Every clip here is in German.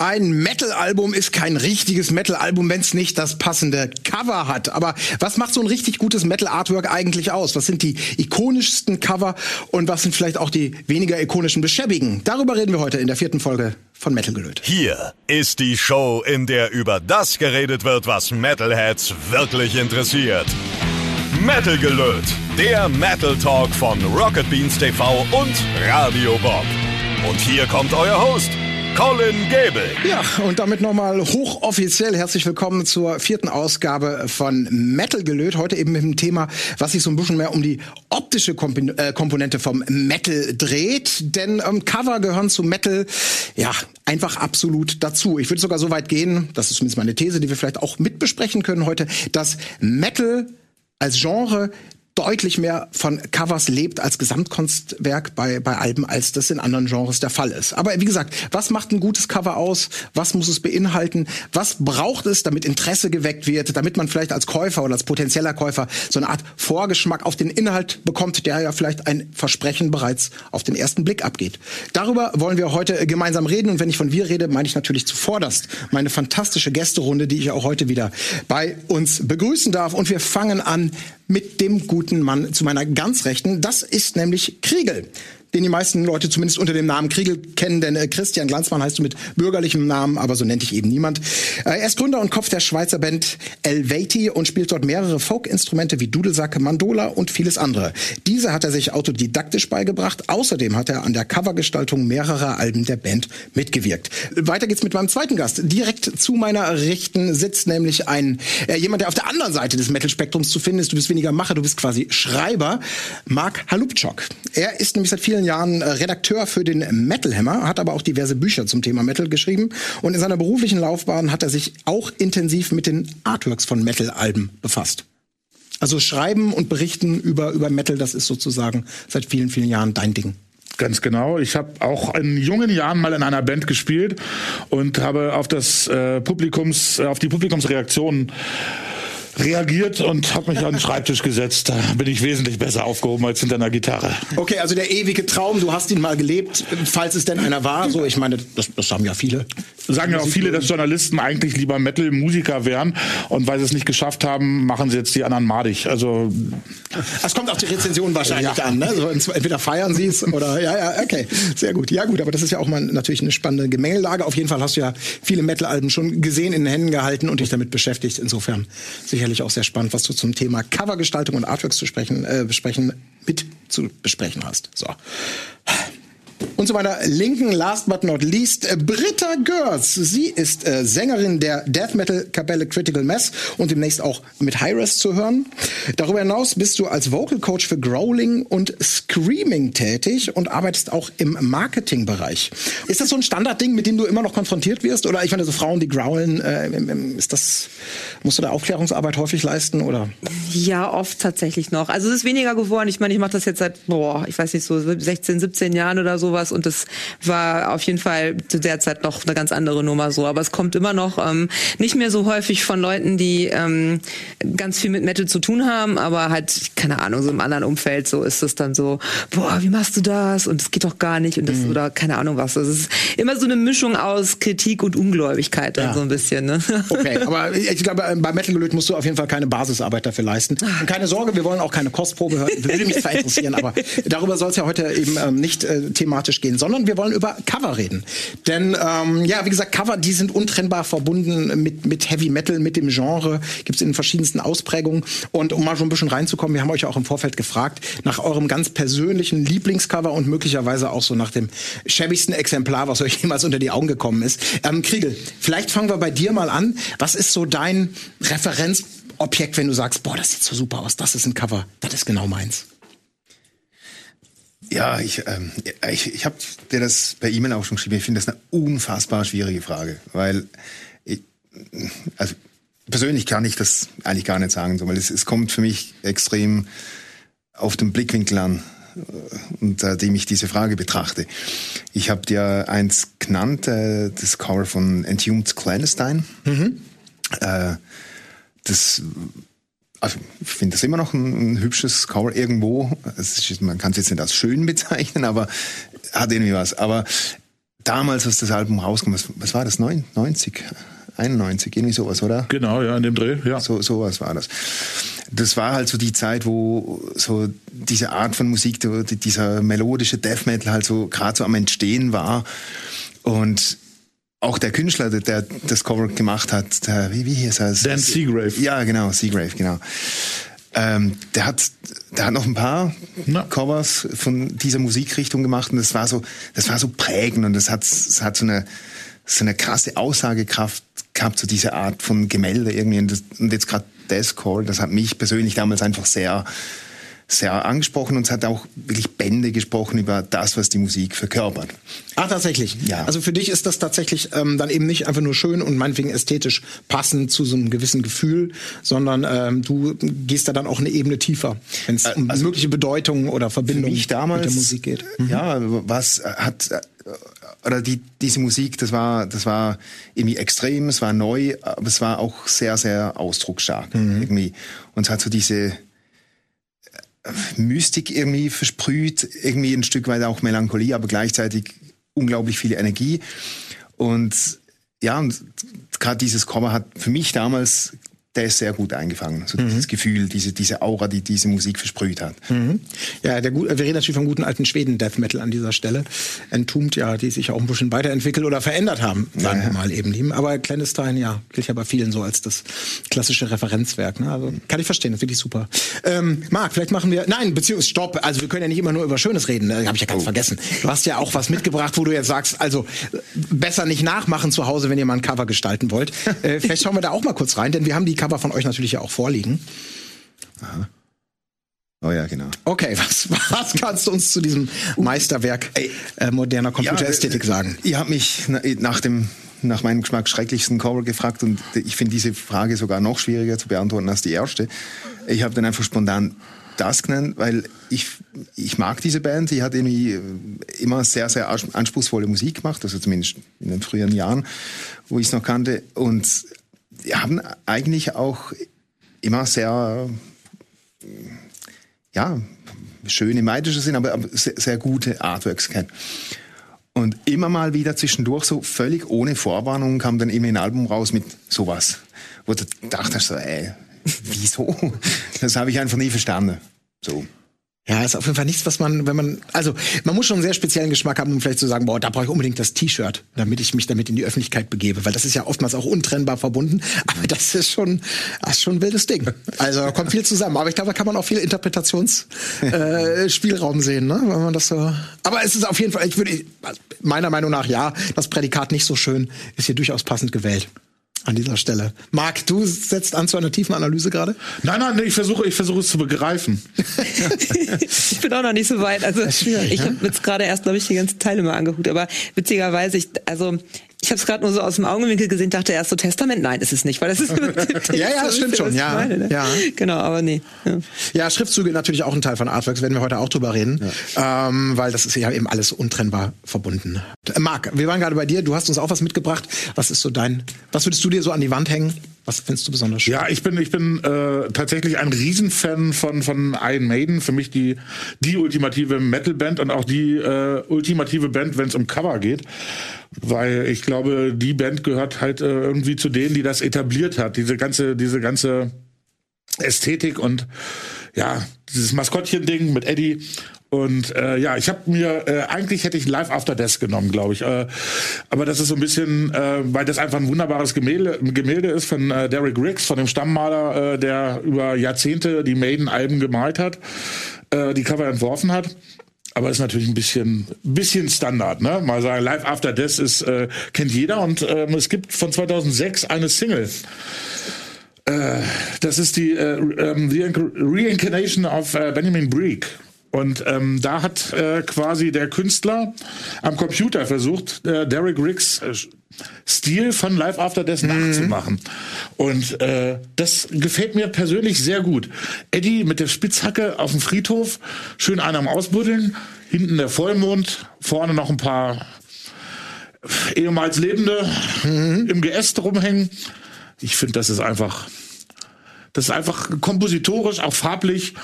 Ein Metal-Album ist kein richtiges Metal-Album, wenn es nicht das passende Cover hat. Aber was macht so ein richtig gutes Metal-Artwork eigentlich aus? Was sind die ikonischsten Cover und was sind vielleicht auch die weniger ikonischen beschäbigen? Darüber reden wir heute in der vierten Folge von Metal Gelöt. Hier ist die Show, in der über das geredet wird, was Metalheads wirklich interessiert. Metal Gelöt, der Metal Talk von Rocket Beans TV und Radio Bob. Und hier kommt euer Host, Colin Gable. Ja, und damit nochmal hochoffiziell herzlich willkommen zur vierten Ausgabe von Metal Gelöt. Heute eben mit dem Thema, was sich so ein bisschen mehr um die optische äh, Komponente vom Metal dreht. Denn ähm, Cover gehören zu Metal, ja, einfach absolut dazu. Ich würde sogar so weit gehen, das ist zumindest meine These, die wir vielleicht auch mitbesprechen können heute, dass Metal als Genre deutlich mehr von Covers lebt als Gesamtkunstwerk bei, bei Alben, als das in anderen Genres der Fall ist. Aber wie gesagt, was macht ein gutes Cover aus? Was muss es beinhalten? Was braucht es, damit Interesse geweckt wird, damit man vielleicht als Käufer oder als potenzieller Käufer so eine Art Vorgeschmack auf den Inhalt bekommt, der ja vielleicht ein Versprechen bereits auf den ersten Blick abgeht. Darüber wollen wir heute gemeinsam reden. Und wenn ich von wir rede, meine ich natürlich zuvorderst meine fantastische Gästerunde, die ich auch heute wieder bei uns begrüßen darf. Und wir fangen an mit dem guten Mann zu meiner ganz Rechten. Das ist nämlich Kriegel den die meisten Leute zumindest unter dem Namen Kriegel kennen, denn äh, Christian Glanzmann heißt du mit bürgerlichem Namen, aber so nennt dich eben niemand. Äh, er ist Gründer und Kopf der Schweizer Band Elvati und spielt dort mehrere Folk-Instrumente wie Dudelsack, Mandola und vieles andere. Diese hat er sich autodidaktisch beigebracht. Außerdem hat er an der Covergestaltung mehrerer Alben der Band mitgewirkt. Weiter geht's mit meinem zweiten Gast. Direkt zu meiner Rechten sitzt nämlich ein äh, jemand, der auf der anderen Seite des Metal-Spektrums zu finden ist. Du bist weniger Macher, du bist quasi Schreiber. Mark Halupczok. Er ist nämlich seit vielen vielen Jahren äh, Redakteur für den Metal Hammer, hat aber auch diverse Bücher zum Thema Metal geschrieben. Und in seiner beruflichen Laufbahn hat er sich auch intensiv mit den Artworks von Metal-Alben befasst. Also Schreiben und Berichten über, über Metal, das ist sozusagen seit vielen, vielen Jahren dein Ding. Ganz genau. Ich habe auch in jungen Jahren mal in einer Band gespielt und habe auf das äh, Publikums, äh, auf die Publikumsreaktionen reagiert und habe mich an den Schreibtisch gesetzt. Da bin ich wesentlich besser aufgehoben als hinter einer Gitarre. Okay, also der ewige Traum, du hast ihn mal gelebt, falls es denn einer war. So, ich meine, das, das haben ja viele. Sagen ja auch viele, dass Journalisten eigentlich lieber Metal-Musiker wären und weil sie es nicht geschafft haben, machen sie jetzt die anderen madig. Also es kommt auf die Rezension wahrscheinlich ja. an. Ne? Also entweder feiern sie es oder ja, ja, okay, sehr gut. Ja gut, aber das ist ja auch mal natürlich eine spannende Gemengelage. Auf jeden Fall hast du ja viele Metal-Alben schon gesehen, in den Händen gehalten und dich damit beschäftigt. Insofern sicherlich sicherlich auch sehr spannend, was du zum Thema Covergestaltung und Artworks zu sprechen, äh, besprechen, mit zu besprechen hast. So. Und zu meiner linken, last but not least, äh, Britta Görz. Sie ist äh, Sängerin der Death Metal Kapelle Critical Mass und demnächst auch mit Hi-Res zu hören. Darüber hinaus bist du als Vocal Coach für Growling und Screaming tätig und arbeitest auch im Marketingbereich. Ist das so ein Standardding, mit dem du immer noch konfrontiert wirst? Oder ich meine, so Frauen, die growlen, äh, ist das, musst du da Aufklärungsarbeit häufig leisten? Oder? Ja, oft tatsächlich noch. Also es ist weniger geworden. Ich meine, ich mache das jetzt seit, boah, ich weiß nicht, so 16, 17 Jahren oder sowas sowas und das war auf jeden Fall zu der Zeit noch eine ganz andere Nummer so. Aber es kommt immer noch ähm, nicht mehr so häufig von Leuten, die ähm, ganz viel mit Metal zu tun haben, aber halt, keine Ahnung, so im anderen Umfeld so ist es dann so, boah, wie machst du das? Und es geht doch gar nicht und das mhm. oder keine Ahnung was. Das ist immer so eine Mischung aus Kritik und Ungläubigkeit dann ja. so ein bisschen. Ne? Okay, aber ich glaube, bei Metal Gelöt musst du auf jeden Fall keine Basisarbeit dafür leisten. Und keine Sorge, wir wollen auch keine Kostprobe hören. Würde mich zwar interessieren, aber darüber soll es ja heute eben ähm, nicht äh, thematisch thematisch gehen, sondern wir wollen über Cover reden. Denn ähm, ja, wie gesagt, Cover, die sind untrennbar verbunden mit, mit Heavy Metal, mit dem Genre. Gibt es in verschiedensten Ausprägungen. Und um mal schon ein bisschen reinzukommen, wir haben euch auch im Vorfeld gefragt nach eurem ganz persönlichen Lieblingscover und möglicherweise auch so nach dem schäbigsten Exemplar, was euch jemals unter die Augen gekommen ist. Ähm, Kriegel, vielleicht fangen wir bei dir mal an. Was ist so dein Referenzobjekt, wenn du sagst, boah, das sieht so super aus, das ist ein Cover, das ist genau meins? Ja, ich, ähm, ich, ich habe dir das per E-Mail auch schon geschrieben. Ich finde das eine unfassbar schwierige Frage, weil ich, also persönlich kann ich das eigentlich gar nicht sagen, weil es, es kommt für mich extrem auf den Blickwinkel an, äh, unter dem ich diese Frage betrachte. Ich habe dir eins genannt, äh, das Cover von Entombed Clandestine. Mhm. Äh, das also ich finde das immer noch ein, ein, hübsches Cover irgendwo. Ist, man kann es jetzt nicht als schön bezeichnen, aber hat irgendwie was. Aber damals, als das Album rauskam, was, was war das? 90? 91, irgendwie sowas, oder? Genau, ja, in dem Dreh, ja. So, sowas war das. Das war halt so die Zeit, wo so diese Art von Musik, dieser melodische Death Metal halt so gerade so am Entstehen war. Und auch der Künstler, der das Cover gemacht hat, der, wie, wie hieß er? Dan Seagrave. Ja, genau, Seagrave, genau. Ähm, der hat, der hat noch ein paar Na. Covers von dieser Musikrichtung gemacht und das war so, das war so prägend und das hat, das hat so eine, so eine krasse Aussagekraft gehabt, so diese Art von Gemälde irgendwie. Und, das, und jetzt gerade Deathcore, das hat mich persönlich damals einfach sehr, sehr angesprochen und es hat auch wirklich Bände gesprochen über das, was die Musik verkörpert. Ah, tatsächlich. Ja. Also für dich ist das tatsächlich ähm, dann eben nicht einfach nur schön und meinetwegen ästhetisch passend zu so einem gewissen Gefühl, sondern ähm, du gehst da dann auch eine Ebene tiefer, wenn es um also mögliche Bedeutungen oder Verbindungen mit der Musik geht. Mhm. Ja, was hat oder die, diese Musik, das war, das war irgendwie extrem, es war neu, aber es war auch sehr, sehr ausdrucksstark mhm. irgendwie. Und es hat so diese äh, Mystik irgendwie versprüht, irgendwie ein Stück weit auch Melancholie, aber gleichzeitig unglaublich viel Energie. Und ja, und gerade dieses Cover hat für mich damals der ist sehr gut eingefangen. So mhm. dieses Gefühl, diese, diese Aura, die diese Musik versprüht hat. Mhm. Ja, der, wir reden natürlich vom guten alten Schweden-Death Metal an dieser Stelle. Entombed, ja, die sich auch ein bisschen weiterentwickelt oder verändert haben, sagen ja, wir mal eben lieben. Aber Clandestine, ja, gilt ja bei vielen so als das klassische Referenzwerk. Ne? Also kann ich verstehen, das ist wirklich super. Ähm, Marc, vielleicht machen wir, nein, beziehungsweise stopp, also wir können ja nicht immer nur über Schönes reden, ne? habe ich ja ganz oh. vergessen. Du hast ja auch was mitgebracht, wo du jetzt sagst, also besser nicht nachmachen zu Hause, wenn ihr mal ein Cover gestalten wollt. äh, vielleicht schauen wir da auch mal kurz rein, denn wir haben die Cover von euch natürlich ja auch vorliegen. Aha. Oh ja, genau. Okay, was, was kannst du uns zu diesem Meisterwerk äh, moderner Computerästhetik ja, sagen? Ihr habt mich nach dem nach meinem Geschmack schrecklichsten Cover gefragt und ich finde diese Frage sogar noch schwieriger zu beantworten als die erste. Ich habe dann einfach spontan das genannt, weil ich, ich mag diese Band. Die hat irgendwie äh, immer sehr, sehr anspruchsvolle Musik gemacht, also zumindest in den früheren Jahren, wo ich es noch kannte. Und haben eigentlich auch immer sehr, ja, schöne meidische sind, aber sehr, sehr gute Artworks kennen. Und immer mal wieder zwischendurch, so völlig ohne Vorwarnung, kam dann immer ein Album raus mit sowas. Wo du dachtest so, ey, wieso? Das habe ich einfach nie verstanden. So. Ja, ist auf jeden Fall nichts, was man, wenn man, also man muss schon einen sehr speziellen Geschmack haben, um vielleicht zu sagen, boah, da brauche ich unbedingt das T-Shirt, damit ich mich damit in die Öffentlichkeit begebe, weil das ist ja oftmals auch untrennbar verbunden. Aber das ist schon, das ist schon ein wildes Ding. Also da kommt viel zusammen. Aber ich glaube, da kann man auch viel Interpretationsspielraum äh, sehen, ne? Wenn man das so. Aber es ist auf jeden Fall, ich würde, meiner Meinung nach, ja, das Prädikat nicht so schön ist hier durchaus passend gewählt an dieser Stelle. Marc, du setzt an zu einer tiefen Analyse gerade? Nein, nein, ich versuche, ich versuche es zu begreifen. ich bin auch noch nicht so weit. Also ich ja? habe jetzt gerade erst, glaube ich, die ganzen Teile mal angeguckt. Aber witzigerweise, ich, also ich habe es gerade nur so aus dem Augenwinkel gesehen, dachte erst so Testament. Nein, ist es nicht, weil das ist ja, ja, das stimmt schon. Ja, meine, ne? ja, genau, aber nee. Ja. ja, Schriftzüge natürlich auch ein Teil von Artworks, werden wir heute auch drüber reden, ja. ähm, weil das ist ja eben alles untrennbar verbunden. Äh, Marc, wir waren gerade bei dir. Du hast uns auch was mitgebracht. Was ist so dein? Was würdest du dir so an die Wand hängen? Was findest du besonders schön? Ja, ich bin, ich bin äh, tatsächlich ein Riesenfan von, von Iron Maiden. Für mich die, die ultimative Metalband und auch die äh, ultimative Band, wenn es um Cover geht. Weil ich glaube, die Band gehört halt äh, irgendwie zu denen, die das etabliert hat. Diese ganze, diese ganze Ästhetik und ja, dieses Maskottchen-Ding mit Eddie und äh, ja, ich habe mir äh, eigentlich hätte ich Live After Death genommen, glaube ich. Äh, aber das ist so ein bisschen, äh, weil das einfach ein wunderbares Gemälde, Gemälde ist von äh, Derek Riggs, von dem Stammmaler, äh, der über Jahrzehnte die Maiden-Alben gemalt hat, äh, die Cover entworfen hat. Aber ist natürlich ein bisschen, bisschen Standard, ne? Mal sagen, Live After Death ist äh, kennt jeder und äh, es gibt von 2006 eine Single. Äh, das ist die äh, ähm, Reincarnation of äh, Benjamin Breek. Und ähm, da hat äh, quasi der Künstler am Computer versucht, äh, Derek Riggs äh, Stil von Live After Death mhm. nachzumachen. Und äh, das gefällt mir persönlich sehr gut. Eddie mit der Spitzhacke auf dem Friedhof, schön einer am Ausbuddeln, hinten der Vollmond, vorne noch ein paar ehemals Lebende mhm. im Geäst rumhängen. Ich finde, das ist einfach Das ist einfach kompositorisch, auch farblich.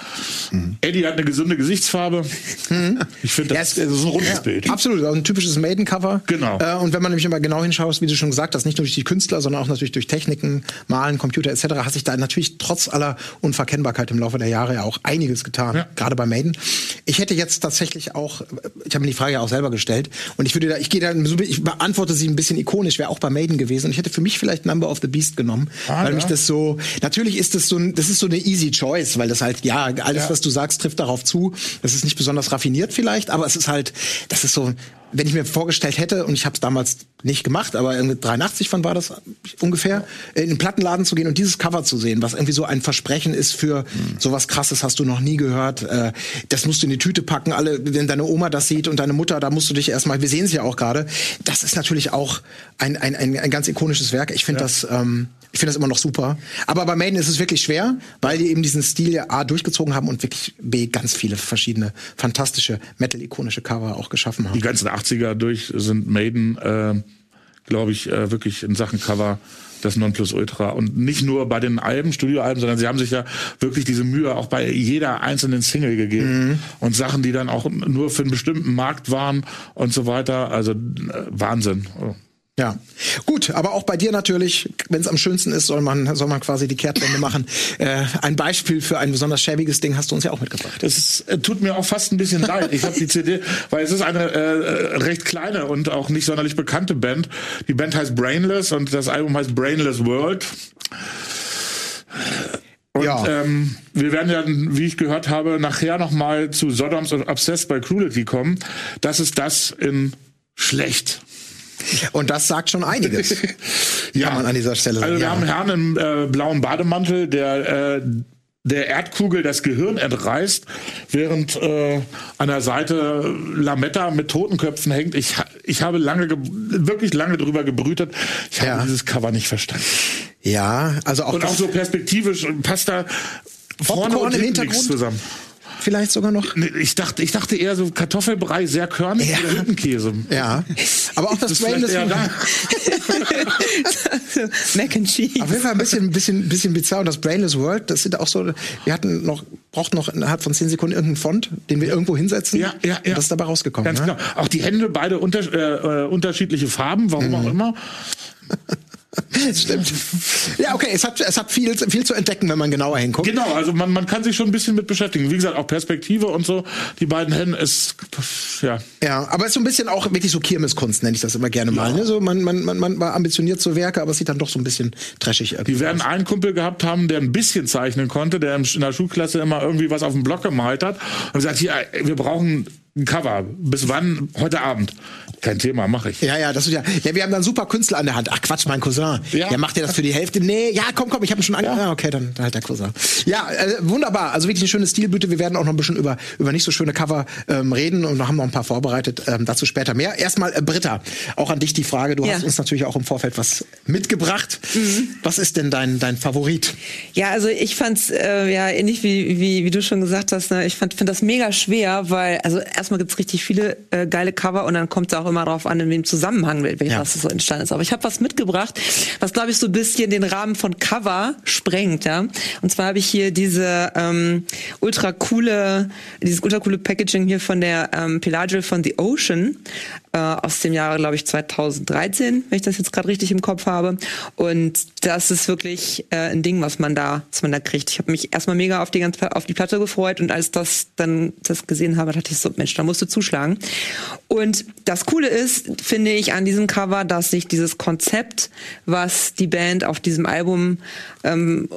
Mhm. Eddie hat eine gesunde Gesichtsfarbe. Ich finde, das, das ist ein rundes Bild. Absolut, also ein typisches Maiden-Cover. Genau. Äh, und wenn man nämlich immer genau hinschaut, wie du schon gesagt hast, nicht nur durch die Künstler, sondern auch natürlich durch Techniken, Malen, Computer etc., hat sich da natürlich trotz aller Unverkennbarkeit im Laufe der Jahre ja auch einiges getan, Ja. gerade bei Maiden. Ich hätte jetzt tatsächlich auch, ich habe mir die Frage ja auch selber gestellt und ich würde da, ich gehe da, ich beantworte sie ein bisschen ikonisch, wäre auch bei Maiden gewesen. Und ich hätte für mich vielleicht Number of the Beast genommen, Ah, weil ja. mich das so, natürlich ist das so, ein, das ist so eine easy choice, weil das halt, ja, alles, Ja. was du sagst, trifft darauf zu. Das ist nicht besonders raffiniert vielleicht, aber es ist halt, das ist so, wenn ich mir vorgestellt hätte, und ich habe es damals nicht gemacht, aber irgendwie 83 von war das ungefähr, in den Plattenladen zu gehen und dieses Cover zu sehen, was irgendwie so ein Versprechen ist für sowas krasses hast du noch nie gehört. Äh, das musst du in die Tüte packen, alle, wenn deine Oma das sieht und deine Mutter, da musst du dich erstmal, wir sehen es ja auch gerade. Das ist natürlich auch ein, ein, ein, ein ganz ikonisches Werk. Ich finde das, ähm, ich finde das immer noch super. Aber bei Maiden ist es wirklich schwer, weil die eben diesen Stil ja A durchgezogen haben und wirklich B ganz viele verschiedene fantastische Metal-ikonische Cover auch geschaffen haben. Die ganzen 80er durch sind Maiden, äh, glaube ich, äh, wirklich in Sachen Cover das Nonplusultra. Und nicht nur bei den Alben, Studioalben, sondern sie haben sich ja wirklich diese Mühe auch bei jeder einzelnen Single gegeben. Und Sachen, die dann auch nur für einen bestimmten Markt waren und so weiter. Also äh, Wahnsinn. Ja, gut, aber auch bei dir natürlich, wenn es am schönsten ist, soll man soll man quasi die Kehrtwende machen. Äh, ein Beispiel für ein besonders schäbiges Ding hast du uns ja auch mitgebracht. Das ist, äh, tut mir auch fast ein bisschen leid. Ich habe die CD, weil es ist eine äh, äh, recht kleine und auch nicht sonderlich bekannte Band. Die Band heißt Brainless und das Album heißt Brainless World. Und Ja. ähm, wir werden ja, wie ich gehört habe, nachher nochmal zu Sodoms und Obsessed by Cruelty kommen. Das ist das in schlecht. Und das sagt schon einiges. Ja, Kann man an dieser Stelle sagen. Also wir Ja. haben einen Herrn im äh, blauen Bademantel, der äh, der Erdkugel das Gehirn entreißt, während äh, an der Seite Lametta mit Totenköpfen hängt. Ich, ich habe lange, ge- wirklich lange drüber gebrütet. Ich habe Ja. dieses Cover nicht verstanden. Ja, also auch, Und auch so perspektivisch passt da vorne Popcorn und im Hintergrund? zusammen. Vielleicht sogar noch. Ich dachte, ich dachte eher so Kartoffelbrei, sehr körnig Ja. oder Hüttenkäse. Ja, aber auch das, Das ist eher da. Mac and Cheese. Auf jeden Fall ein bisschen, bisschen, bisschen bizarr. Und das Brainless World, das sind auch so, wir hatten noch, brauchten noch innerhalb von zehn Sekunden irgendeinen Font, den wir irgendwo hinsetzen. Ja, ja, ja. Und das ist dabei rausgekommen. Ganz ne? genau. Auch die Hände, beide unter, äh, äh, unterschiedliche Farben, warum Mhm. auch immer. Stimmt. Ja, okay, es hat, es hat viel, viel zu entdecken, wenn man genauer hinguckt. Genau, also man, man kann sich schon ein bisschen mit beschäftigen. Wie gesagt, auch Perspektive und so. Die beiden Hände ist, ja. Ja, aber es ist so ein bisschen auch wirklich so Kirmeskunst, nenne ich das immer gerne mal. Ne? So, man, man, man, man war ambitioniert zu Werke, aber es sieht dann doch so ein bisschen trashig irgendwie Die werden aus. einen Kumpel gehabt haben, der ein bisschen zeichnen konnte, der in der Schulklasse immer irgendwie was auf dem Block gemalt hat und gesagt, hier, wir brauchen ein Cover. Bis wann? Heute Abend. Kein Thema, mache ich. Ja, ja, das ist ja. Ja, wir haben dann super Künstler an der Hand. Ach Quatsch, mein Cousin. Ja. Ja, macht ihr das für die Hälfte? Nee, ja, komm, komm, ich habe ihn schon ange. Ja. okay, dann, dann halt der Cousin. Ja, äh, wunderbar. Also wirklich eine schöne Stilblüte. Wir werden auch noch ein bisschen über über nicht so schöne Cover ähm, reden und haben noch ein paar vorbereitet. Ähm, dazu später mehr. Erstmal äh, Britta, auch an dich die Frage. Du Ja. hast uns natürlich auch im Vorfeld was mitgebracht. Mhm. Was ist denn dein dein Favorit? Ja, also ich fand's äh, ja ähnlich wie, wie wie du schon gesagt hast. Ne? Ich fand finde das mega schwer, weil also erstmal gibt's richtig viele äh, geile Cover und dann kommt es auch immer darauf an, in welchem Zusammenhang welches Ja. was so entstanden ist. Aber ich habe was mitgebracht, was glaube ich so ein bisschen den Rahmen von Cover sprengt. Ja, und zwar habe ich hier diese ähm, ultra coole dieses ultra coole Packaging hier von der ähm, Pelagio von The Ocean äh, aus dem Jahre glaube ich 2013, wenn ich das jetzt gerade richtig im Kopf habe. Und das ist wirklich äh, ein Ding, was man da, was man da kriegt. Ich habe mich erstmal mega auf die ganze auf die Platte gefreut und als das dann das gesehen habe, dachte ich so, Mensch, da musst du zuschlagen. Und das Coole ist, finde ich, an diesem Cover, dass sich dieses Konzept, was die Band auf diesem Album ähm,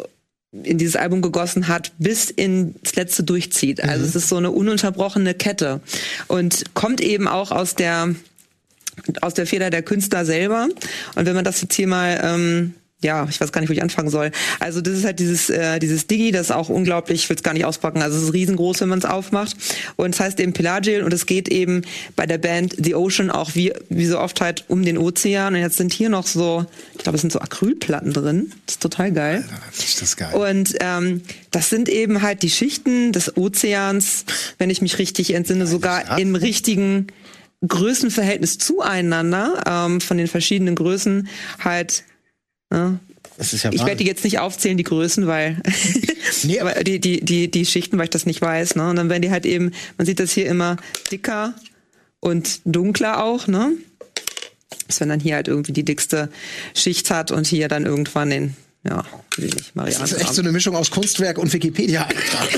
in dieses Album gegossen hat, bis ins letzte durchzieht. Also es ist so eine ununterbrochene Kette und kommt eben auch aus der aus der Feder der Künstler selber. Und wenn man das jetzt hier mal ähm, ja, ich weiß gar nicht, wo ich anfangen soll. Also das ist halt dieses äh, dieses Digi, das ist auch unglaublich, ich will es gar nicht auspacken, also es ist riesengroß, wenn man es aufmacht. Und es heißt eben Pelagial und es geht eben bei der Band The Ocean auch wie, wie so oft halt um den Ozean. Und jetzt sind hier noch so, ich glaube, es sind so Acrylplatten drin. Das ist total geil. Ist das geil. Und ähm, das sind eben halt die Schichten des Ozeans, wenn ich mich richtig entsinne, sogar im richtigen Größenverhältnis zueinander, ähm, von den verschiedenen Größen halt. Ist ja ich werde die jetzt nicht aufzählen, die Größen, weil Nee, aber- aber die, die, die, die Schichten, weil ich das nicht weiß. Ne? Und dann werden die halt eben, man sieht das hier immer dicker und dunkler auch, ne? Dass wenn dann hier halt irgendwie die dickste Schicht hat und hier dann irgendwann den, ja, nicht, Marianne. Das ist echt so eine Mischung aus Kunstwerk und Wikipedia.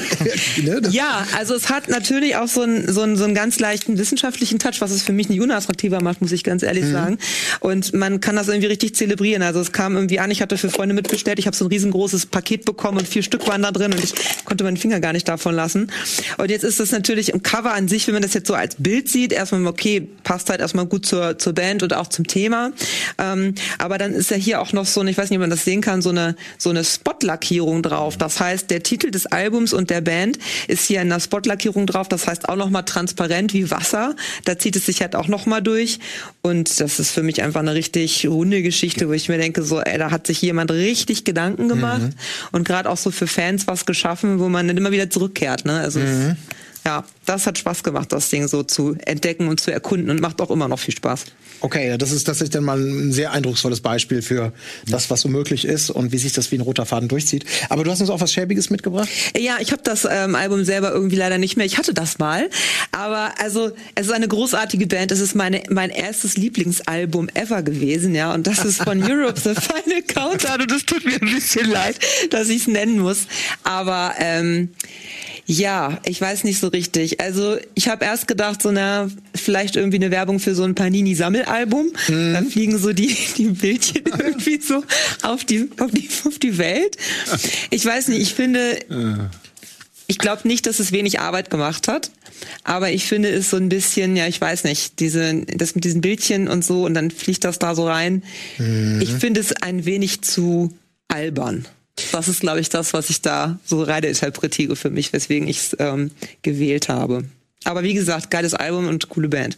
ne? Ja, also es hat natürlich auch so einen, so einen, so einen ganz leichten wissenschaftlichen Touch, was es für mich nicht unattraktiver macht, muss ich ganz ehrlich Mhm. sagen. Und man kann das irgendwie richtig zelebrieren. Also es kam irgendwie an, ich hatte für Freunde mitbestellt, ich habe so ein riesengroßes Paket bekommen und vier Stück waren da drin und ich konnte meinen Finger gar nicht davon lassen. Und jetzt ist das natürlich im Cover an sich, wenn man das jetzt so als Bild sieht, erstmal okay, passt halt erstmal gut zur, zur Band und auch zum Thema. Ähm, aber dann ist ja hier auch noch so, ich weiß nicht, ob man das sehen kann, so eine, so eine Spot-Lackierung drauf. Das heißt, der Titel des Albums und der Band ist hier in der Spot-Lackierung drauf. Das heißt auch nochmal transparent wie Wasser. Da zieht es sich halt auch nochmal durch. Und das ist für mich einfach eine richtig runde Geschichte, wo ich mir denke, so, ey, da hat sich jemand richtig Gedanken gemacht und gerade auch so für Fans was geschaffen, wo man dann immer wieder zurückkehrt. Ne? Also es, ja, das hat Spaß gemacht, das Ding so zu entdecken und zu erkunden und macht auch immer noch viel Spaß. Okay, das ist tatsächlich dann mal ein sehr eindrucksvolles Beispiel für das, was so möglich ist und wie sich das wie ein roter Faden durchzieht. Aber du hast uns auch was Schäbiges mitgebracht? Ja, ich habe das ähm, Album selber irgendwie leider nicht mehr. Ich hatte das mal, aber also es ist eine großartige Band. Es ist meine mein erstes Lieblingsalbum ever gewesen, ja, und das ist von Europe the Final Countdown und es tut mir ein bisschen leid, dass ich es nennen muss, aber ähm, ja, ich weiß nicht so richtig. Also ich habe erst gedacht, so na vielleicht irgendwie eine Werbung für so ein Panini-Sammelalbum. Da fliegen so die die Bildchen irgendwie so auf die auf die auf die Welt. Ich weiß nicht. Ich finde, ich glaube nicht, dass es wenig Arbeit gemacht hat. Aber ich finde es so ein bisschen, ja, ich weiß nicht, diese, das mit diesen Bildchen und so und dann fliegt das da so rein. Ich finde es ein wenig zu albern. Das ist, glaube ich, das, was ich da so rein interpretiere für mich, weswegen ich es ähm, gewählt habe. Aber wie gesagt, geiles Album und coole Band.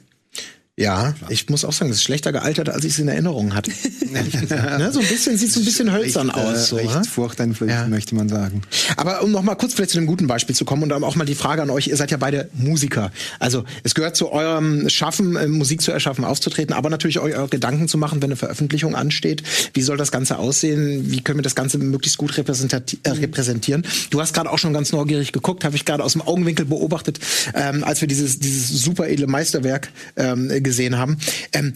Ja, ich muss auch sagen, das ist schlechter gealtert, als ich es in Erinnerung hatte. ne, so ein bisschen, sieht so ein bisschen hölzern recht, aus. So, Äh, recht ne? furchteinflößend, Ja. möchte man sagen. Aber um noch mal kurz vielleicht zu einem guten Beispiel zu kommen und dann auch mal die Frage an euch, ihr seid ja beide Musiker. Also es gehört zu eurem Schaffen, äh, Musik zu erschaffen, aufzutreten, aber natürlich euch eure Gedanken zu machen, wenn eine Veröffentlichung ansteht. Wie soll das Ganze aussehen? Wie können wir das Ganze möglichst gut äh, repräsentieren? Du hast gerade auch schon ganz neugierig geguckt, habe ich gerade aus dem Augenwinkel beobachtet, ähm, als wir dieses, dieses super edle Meisterwerk ähm, gesehen haben. Ähm,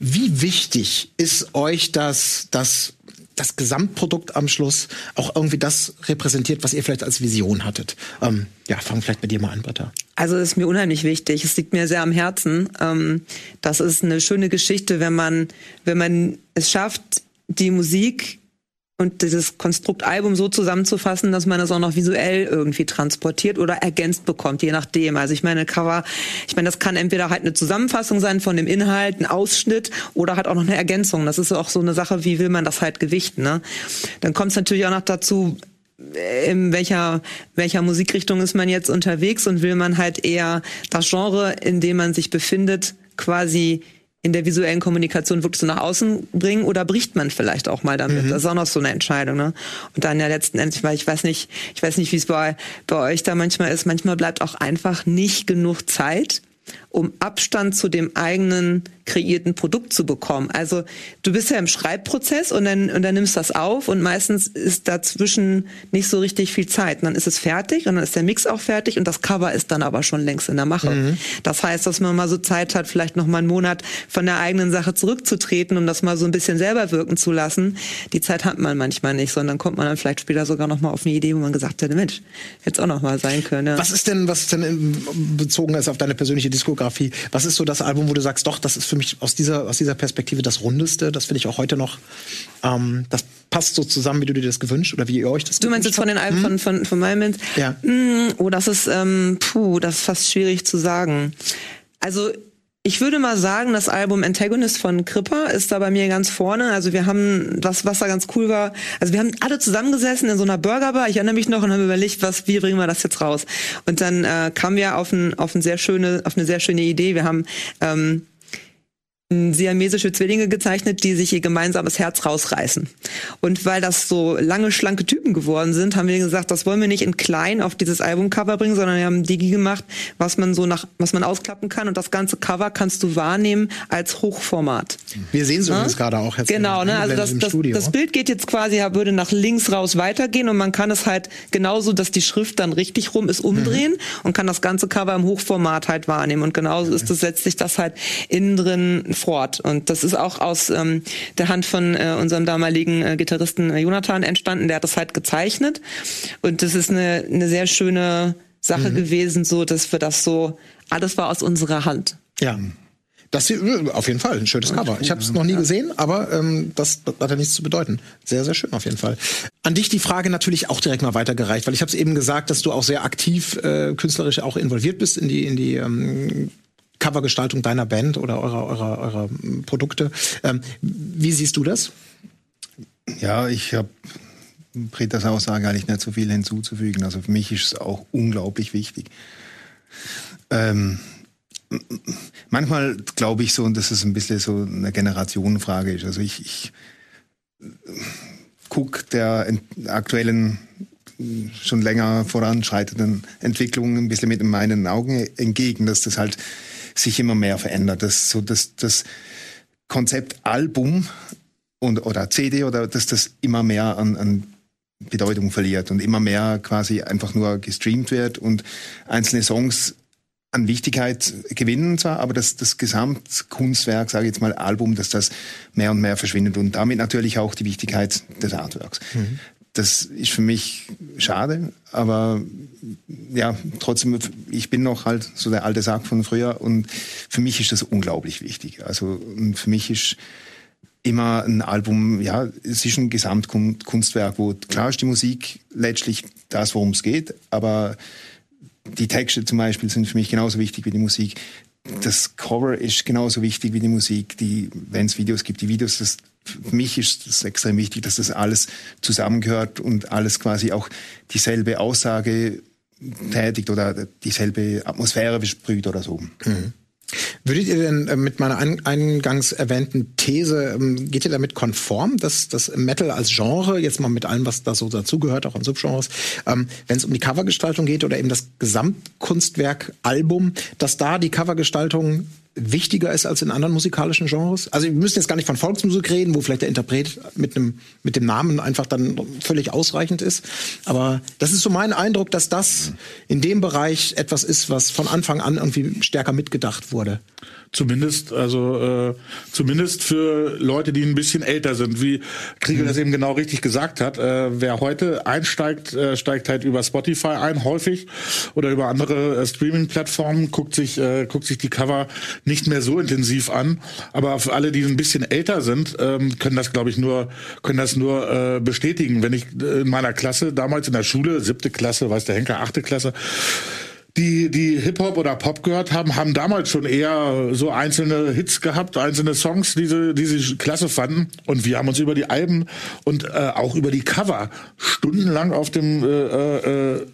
wie wichtig ist euch das, das das Gesamtprodukt am Schluss auch irgendwie das repräsentiert, was ihr vielleicht als Vision hattet. Ähm, ja, fang vielleicht bei dir mal an, Britta. Also es ist mir unheimlich wichtig. Es liegt mir sehr am Herzen. Ähm, das ist eine schöne Geschichte, wenn man, wenn man es schafft, die Musik und dieses Konstrukt Album so zusammenzufassen, dass man das auch noch visuell irgendwie transportiert oder ergänzt bekommt, je nachdem. Also ich meine, Cover, ich meine, das kann entweder halt eine Zusammenfassung sein von dem Inhalt, ein Ausschnitt oder halt auch noch eine Ergänzung. Das ist auch so eine Sache, wie will man das halt gewichten. Ne? Dann kommt es natürlich auch noch dazu, in welcher, welcher Musikrichtung ist man jetzt unterwegs und will man halt eher das Genre, in dem man sich befindet, quasi in der visuellen Kommunikation wirklich so nach außen bringen oder bricht man vielleicht auch mal damit? Das ist auch noch so eine Entscheidung, ne? Und dann ja letzten Endes, weil ich weiß nicht, ich weiß nicht, wie es bei, bei euch da manchmal ist, manchmal bleibt auch einfach nicht genug Zeit, um Abstand zu dem eigenen kreierten Produkt zu bekommen. Also du bist ja im Schreibprozess und dann, und dann nimmst das auf und meistens ist dazwischen nicht so richtig viel Zeit. Und dann ist es fertig und dann ist der Mix auch fertig und das Cover ist dann aber schon längst in der Mache. Das heißt, dass man mal so Zeit hat, vielleicht noch mal einen Monat von der eigenen Sache zurückzutreten, um das mal so ein bisschen selber wirken zu lassen. Die Zeit hat man manchmal nicht, sondern kommt man dann vielleicht später sogar noch mal auf eine Idee, wo man gesagt hätte, Mensch, hätte es auch noch mal sein können. Ja. Was ist denn, was ist denn im- bezogen ist auf deine persönliche Diskografie? Was ist so das Album, wo du sagst, doch, das ist für mich aus dieser, aus dieser Perspektive das Rundeste? Das finde ich auch heute noch, ähm, das passt so zusammen, wie du dir das gewünscht oder wie ihr euch das Du meinst jetzt gewünscht von den Alben von, von, von meinem? Ja. Mm, Oh, das ist, ähm, puh, das ist fast schwierig zu sagen. Also, ich würde mal sagen, das Album Antagonist von Kripper ist da bei mir ganz vorne. Also wir haben, was, was da ganz cool war, also wir haben alle zusammengesessen in so einer Burgerbar, ich erinnere mich noch und haben überlegt, was, wie bringen wir das jetzt raus? Und dann äh, kamen wir auf, ein, auf, ein sehr schöne, auf eine sehr schöne Idee. Wir haben ähm, siamesische Zwillinge gezeichnet, die sich ihr gemeinsames Herz rausreißen. Und weil das so lange, schlanke Typen geworden sind, haben wir gesagt, das wollen wir nicht in klein auf dieses Albumcover bringen, sondern wir haben Digi gemacht, was man so nach, was man ausklappen kann. Und das ganze Cover kannst du wahrnehmen als Hochformat. Wir sehen es übrigens gerade auch jetzt. Genau, ne? Also das, das, das Bild geht jetzt quasi, würde nach links raus weitergehen und man kann es halt genauso, dass die Schrift dann richtig rum ist, umdrehen Mhm. und kann das ganze Cover im Hochformat halt wahrnehmen. Und genauso ist das, setzt sich das halt innen drin fort. Und das ist auch aus ähm, der Hand von äh, unserem damaligen äh, Gitarristen äh, Jonathan entstanden. Der hat das halt gezeichnet. Und das ist eine, eine sehr schöne Sache gewesen, so dass wir das so, alles war aus unserer Hand. Ja. Das hier, äh, auf jeden Fall ein schönes Cover. Ich habe es noch nie gesehen, aber ähm, das, das hat ja nichts zu bedeuten. Sehr, sehr schön auf jeden Fall. An dich die Frage natürlich auch direkt mal weitergereicht, weil ich habe es eben gesagt, dass du auch sehr aktiv äh, künstlerisch auch involviert bist in die in die ähm, Covergestaltung deiner Band oder eurer eurer eurer Produkte. Ähm, wie siehst du das? Ja, ich habe Britas Aussage eigentlich nicht so viel hinzuzufügen. Also für mich ist es auch unglaublich wichtig. Ähm, manchmal glaube ich so, und das ist ein bisschen so eine Generationenfrage ist. Also ich, ich gucke der aktuellen schon länger voranschreitenden Entwicklung ein bisschen mit meinen Augen entgegen, dass das halt sich immer mehr verändert. Das so das, das Konzept Album und oder CD oder dass das immer mehr an, an Bedeutung verliert und immer mehr quasi einfach nur gestreamt wird und einzelne Songs an Wichtigkeit gewinnen zwar, aber das, das Gesamtkunstwerk, sage ich jetzt mal Album, dass das mehr und mehr verschwindet und damit natürlich auch die Wichtigkeit des Artworks. Das ist für mich schade, aber ja, trotzdem, ich bin noch halt so der alte Sack von früher und für mich ist das unglaublich wichtig. Also für mich ist immer ein Album, ja, es ist ein Gesamtkunstwerk, wo klar ist die Musik letztlich das, worum es geht, aber die Texte zum Beispiel sind für mich genauso wichtig wie die Musik. Das Cover ist genauso wichtig wie die Musik, die, wenn es Videos gibt, die Videos, das, für mich ist es extrem wichtig, dass das alles zusammengehört und alles quasi auch dieselbe Aussage tätigt oder dieselbe Atmosphäre besprüht oder so. Würdet ihr denn äh, mit meiner ein, eingangs erwähnten These, ähm, geht ihr damit konform, dass das Metal als Genre, jetzt mal mit allem, was da so dazugehört, auch an Subgenres, ähm, wenn es um die Covergestaltung geht oder eben das Gesamtkunstwerk Album, dass da die Covergestaltung wichtiger ist als in anderen musikalischen Genres? Also wir müssen jetzt gar nicht von Volksmusik reden, wo vielleicht der Interpret mit einem mit dem Namen einfach dann völlig ausreichend ist. Aber das ist so mein Eindruck, dass das in dem Bereich etwas ist, was von Anfang an irgendwie stärker mitgedacht wurde. Zumindest, also äh, zumindest für Leute, die ein bisschen älter sind, wie Kriegel das eben genau richtig gesagt hat. Äh, wer heute einsteigt, äh, steigt halt über Spotify ein, häufig oder über andere äh, Streaming-Plattformen, guckt sich äh, guckt sich die Cover nicht mehr so intensiv an. Aber für alle, die ein bisschen älter sind, ähm, können das, glaube ich, nur können das nur äh, bestätigen. Wenn ich äh, in meiner Klasse damals in der Schule, siebte Klasse, weiß der Henker, achte Klasse die, die Hip-Hop oder Pop gehört haben, haben damals schon eher so einzelne Hits gehabt, einzelne Songs, die sie, die sie klasse fanden. Und wir haben uns über die Alben und äh, auch über die Cover stundenlang auf dem äh, äh,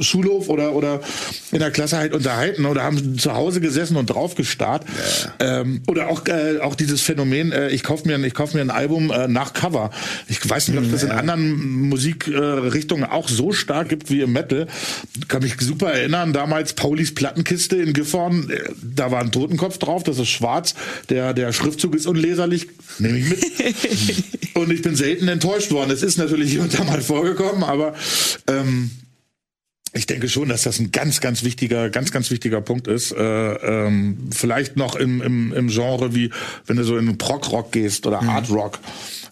Schulhof oder oder in der Klasse halt unterhalten oder haben zu Hause gesessen und drauf gestarrt. Ähm, oder auch äh, auch dieses Phänomen äh, ich kauf mir ein- ich kauf mir ein Album äh, nach Cover. Ich weiß nicht ob es das in anderen Musikrichtungen Richtungen auch so stark gibt wie im Metal. Kann mich super erinnern damals Paulis Plattenkiste in Gifhorn äh, da war ein Totenkopf drauf das ist schwarz der der Schriftzug ist unleserlich nehme ich mit. Und ich bin selten enttäuscht worden. Es ist natürlich hier und da mal vorgekommen aber ähm, ich denke schon, dass das ein ganz, ganz wichtiger, ganz, ganz wichtiger Punkt ist. Äh, ähm, vielleicht noch im, im, im Genre wie, wenn du so in Prog-Rock gehst oder Art Rock.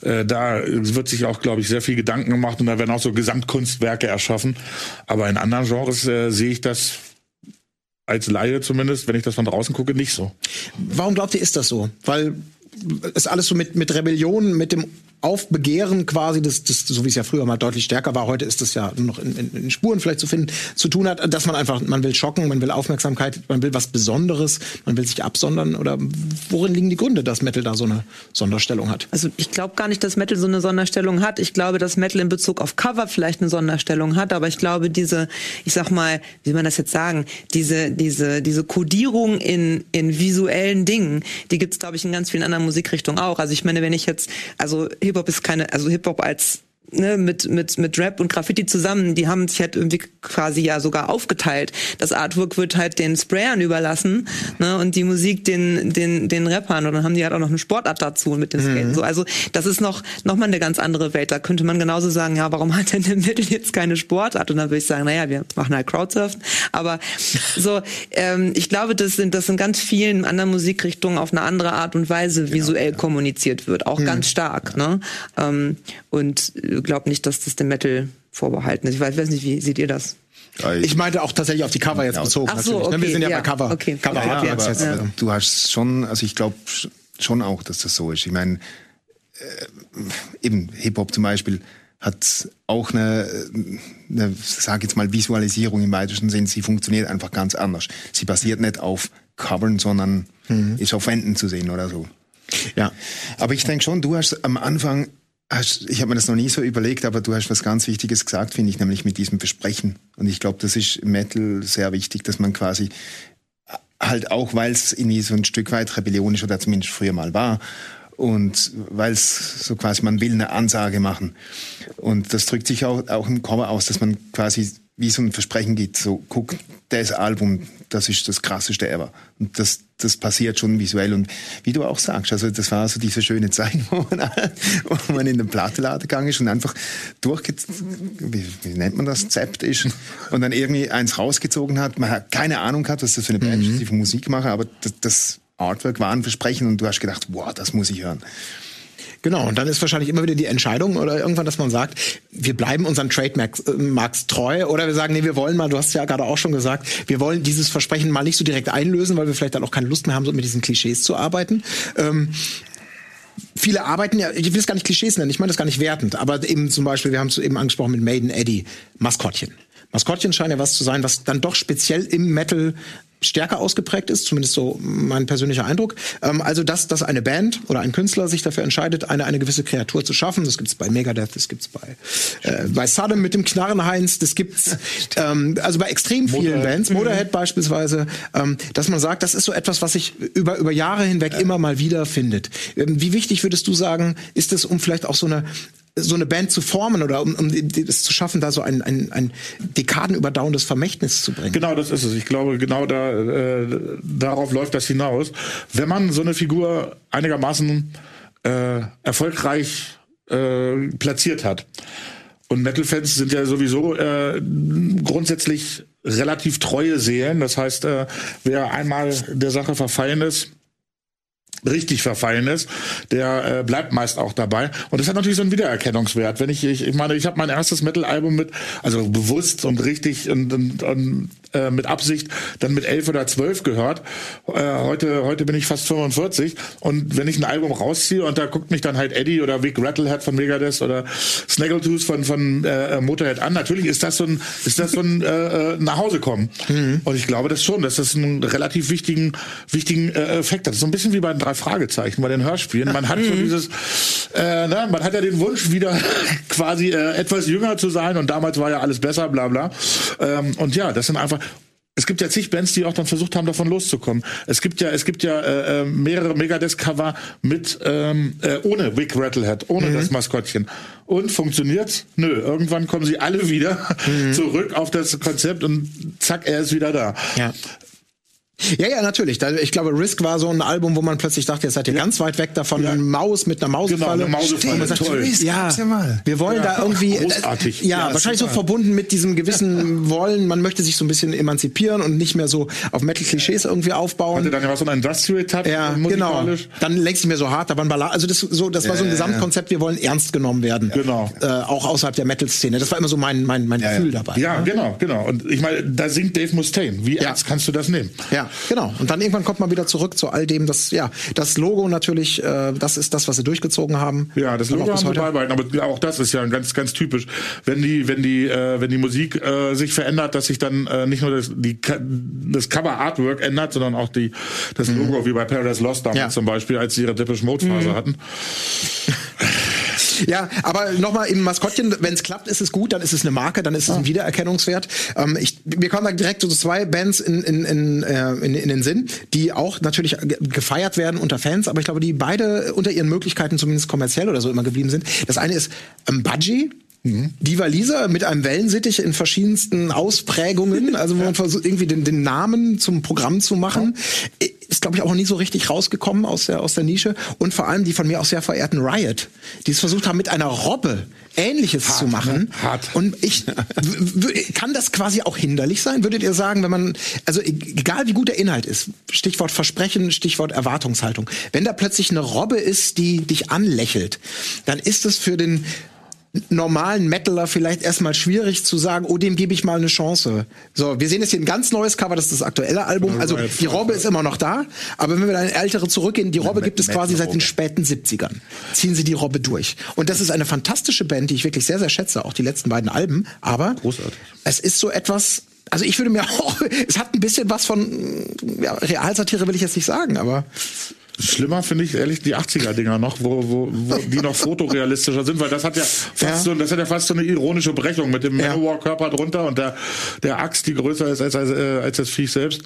Äh, da wird sich auch, glaube ich, sehr viel Gedanken gemacht und da werden auch so Gesamtkunstwerke erschaffen. Aber in anderen Genres äh, sehe ich das als Laie zumindest, wenn ich das von draußen gucke, nicht so. Warum glaubt ihr, ist das so? Weil es alles so mit, mit Rebellion, mit dem Aufbegehren quasi, das, das, so wie es ja früher mal deutlich stärker war, heute ist das ja nur noch in, in, in Spuren vielleicht zu finden, zu tun hat, dass man einfach, man will schocken, man will Aufmerksamkeit, man will was Besonderes, man will sich absondern oder worin liegen die Gründe, dass Metal da so eine Sonderstellung hat? Also ich glaube gar nicht, dass Metal so eine Sonderstellung hat. Ich glaube, dass Metal in Bezug auf Cover vielleicht eine Sonderstellung hat, aber ich glaube, diese, ich sag mal, wie man das jetzt sagen, diese, diese, diese Kodierung in, in visuellen Dingen, die gibt's glaube ich, in ganz vielen anderen Musikrichtungen auch. Also ich meine, wenn ich jetzt, also Hip-Hop ist keine, also Hip-Hop als ne, mit, mit, mit Rap und Graffiti zusammen, die haben sich halt irgendwie quasi ja sogar aufgeteilt. Das Artwork wird halt den Sprayern überlassen ne, und die Musik den, den, den Rappern und dann haben die halt auch noch eine Sportart dazu mit dem Skaten. Mhm. So, also das ist noch, noch mal eine ganz andere Welt. Da könnte man genauso sagen, ja, warum hat denn der Mittel jetzt keine Sportart? Und dann würde ich sagen, naja, wir machen halt Crowdsurfen. Aber so, ähm, ich glaube, das sind, das in ganz vielen anderen Musikrichtungen auf eine andere Art und Weise visuell ja, ja. kommuniziert wird, auch mhm. ganz stark. Ne? Ähm, und glaube nicht, dass das dem Metal vorbehalten ist. Ich weiß, weiß nicht, wie seht ihr das? Ich meinte auch tatsächlich auf die Cover jetzt bezogen. Ach so, okay, Wir sind ja, ja bei Cover. Okay. Cover ja, aber, aber ja. du hast schon, also ich glaube schon auch, dass das so ist. Ich meine, äh, eben Hip-Hop zum Beispiel hat auch eine, eine sag jetzt mal, Visualisierung im weitesten Sinn. Sie funktioniert einfach ganz anders. Sie basiert nicht auf Covern, sondern mhm. ist auf Wänden zu sehen oder so. Ja. Aber ich denke schon, du hast am Anfang Hast, ich habe mir das noch nie so überlegt, aber du hast was ganz Wichtiges gesagt, finde ich, nämlich mit diesem Versprechen. Und ich glaube, das ist im Metal sehr wichtig, dass man quasi halt auch, weil es irgendwie so ein Stück weit Rebellion ist oder zumindest früher mal war, und weil es so quasi, man will eine Ansage machen. Und das drückt sich auch, auch im Cover aus, dass man quasi wie so ein Versprechen gibt, so guck, das Album, das ist das krasseste ever. Und das, das passiert schon visuell. Und wie du auch sagst, also das war so diese schöne Zeit, wo man, wo man in den Plattenladen gegangen ist und einfach durchge... Wie, wie nennt man das? Zept ist. Und dann irgendwie eins rausgezogen hat. Man hat keine Ahnung gehabt, was das für eine Band ist, die von Musik machen, aber das, das Artwork war ein Versprechen und du hast gedacht, wow, das muss ich hören. Genau, und dann ist wahrscheinlich immer wieder die Entscheidung oder irgendwann, dass man sagt, wir bleiben unseren Trademarks äh, treu oder wir sagen, nee, wir wollen mal, du hast ja gerade auch schon gesagt, wir wollen dieses Versprechen mal nicht so direkt einlösen, weil wir vielleicht dann auch keine Lust mehr haben, so mit diesen Klischees zu arbeiten. Ähm, viele arbeiten ja, ich will es gar nicht Klischees nennen, ich meine das gar nicht wertend, aber eben zum Beispiel, wir haben es eben angesprochen mit Maiden Eddie, Maskottchen. Maskottchen scheint ja was zu sein, was dann doch speziell im Metal stärker ausgeprägt ist, zumindest so mein persönlicher Eindruck. Ähm, also, dass, dass eine Band oder ein Künstler sich dafür entscheidet, eine, eine gewisse Kreatur zu schaffen. Das gibt's bei Megadeth, das gibt's bei, äh, bei Sodom mit dem Knarrenheinz, das gibt's ähm, also bei extrem vielen Motorhead. Bands, Motorhead mhm. beispielsweise, ähm, dass man sagt, das ist so etwas, was sich über, über Jahre hinweg ja. immer mal wieder findet. Ähm, wie wichtig würdest du sagen, ist es, um vielleicht auch so eine so eine Band zu formen oder um, um es zu schaffen, da so ein, ein, ein dekadenüberdauerndes Vermächtnis zu bringen. Genau, das ist es. Ich glaube, genau da, äh, darauf läuft das hinaus. Wenn man so eine Figur einigermaßen äh, erfolgreich äh, platziert hat. Und Metal-Fans sind ja sowieso äh, grundsätzlich relativ treue Seelen. Das heißt, äh, wer einmal der Sache verfallen ist, richtig verfallen ist, der äh, bleibt meist auch dabei. Und das hat natürlich so einen Wiedererkennungswert. Wenn ich, ich, ich meine, ich habe mein erstes Metal-Album mit, also bewusst und richtig und, und, und äh, mit Absicht dann mit elf oder zwölf gehört. Äh, heute, heute bin ich fast 45 und wenn ich ein Album rausziehe und da guckt mich dann halt Eddie oder Vic Rattlehead von Megadeth oder Snaggletooth von von äh, Motorhead an, natürlich ist das so ein ist das so ein äh, äh nach Hause kommen. Mhm. Und ich glaube das schon, dass das einen relativ wichtigen wichtigen äh, Effekt hat. So ein bisschen wie bei drei Fragezeichen bei den Hörspielen. Man hat so mhm. dieses äh, ne, man hat ja den Wunsch wieder quasi äh, etwas jünger zu sein und damals war ja alles besser, bla bla. Ähm, und ja, das sind einfach es gibt ja zig Bands, die auch dann versucht haben, davon loszukommen. Es gibt ja, es gibt ja äh, äh mehrere Megadeth-Cover mit ähm, äh, ohne Wick Rattlehead, ohne mhm. das Maskottchen. Und funktioniert's? Nö. Irgendwann kommen sie alle wieder mhm. zurück auf das Konzept und zack, er ist wieder da. Ja. Ja, ja, natürlich. Ich glaube, Risk war so ein Album, wo man plötzlich dachte, jetzt seid ihr ja. ganz weit weg davon. Ja. Maus mit einer Mausfalle. Genau, eine Mausefalle. Sagt, Toll. Risk, ja, wir wollen ja. da irgendwie. Äh, Großartig. Ja, wahrscheinlich so verbunden mit diesem gewissen Wollen. Man möchte sich so ein bisschen emanzipieren und nicht mehr so auf Metal-Klischees irgendwie aufbauen. Hatte dann ja was so ein Industrial Touch. Ja, genau. Dann längst nicht mehr so hart, da waren Ballade. Also das, so, das war so ein Gesamtkonzept. Wir wollen ernst genommen werden. Genau. Äh, auch außerhalb der Metal-Szene. Das war immer so mein, mein, mein Gefühl dabei. Ja, genau, genau. Und ich meine, da singt Dave Mustaine. Wie ernst kannst du das nehmen? Ja. Ja, genau. Und dann irgendwann kommt man wieder zurück zu all dem, das, ja, das Logo natürlich, äh, das ist das, was sie durchgezogen haben. Ja, das Logo haben sie beibehalten, aber auch das ist ja ganz, ganz typisch. Wenn die, wenn die, äh, wenn die Musik äh, sich verändert, dass sich dann äh, nicht nur das, die, das Cover Artwork ändert, sondern auch die, das Logo, wie bei Paradise Lost damals Ja. zum Beispiel, als sie ihre Depeche Mode Phase hatten. Ja, aber nochmal im Maskottchen, wenn es klappt, ist es gut, dann ist es eine Marke, dann ist es ein Wiedererkennungswert. Ähm, ich, mir kommen da direkt so zwei Bands in, in, in, äh, in, in den Sinn, die auch natürlich ge- gefeiert werden unter Fans, aber ich glaube, die beide unter ihren Möglichkeiten zumindest kommerziell oder so immer geblieben sind. Das eine ist ähm, Budgie. Diva Lisa mit einem Wellensittich in verschiedensten Ausprägungen, also wo man versucht, irgendwie den, den Namen zum Programm zu machen, ist, glaube ich, auch noch nie so richtig rausgekommen aus der, aus der Nische. Und vor allem die von mir auch sehr verehrten Riot, die es versucht haben, mit einer Robbe Ähnliches zu machen. ne? Hart. Und ich kann das quasi auch hinderlich sein, würdet ihr sagen, wenn man, also e- egal wie gut der Inhalt ist, Stichwort Versprechen, Stichwort Erwartungshaltung, wenn da plötzlich eine Robbe ist, die dich anlächelt, dann ist es für den normalen Metaler vielleicht erstmal schwierig zu sagen, oh, dem gebe ich mal eine Chance. So, wir sehen jetzt hier ein ganz neues Cover, das ist das aktuelle Album. Also die Robbe ist immer noch da, aber wenn wir da in ältere zurückgehen, die Robbe gibt es quasi seit den späten 70ern. Ziehen sie die Robbe durch. Und das ist eine fantastische Band, die ich wirklich sehr, sehr schätze, auch die letzten beiden Alben. Aber Großartig. es ist so etwas, also ich würde mir auch, es hat ein bisschen was von ja, Realsatire, will ich jetzt nicht sagen, aber Schlimmer finde ich ehrlich die 80er-Dinger noch, wo, wo, wo die noch fotorealistischer sind, weil das hat ja fast Ja. so, das hat ja fast so eine ironische Brechung mit dem Ja. Manowar-Körper drunter und der, der Axt, die größer ist als, als, äh, als das Viech selbst.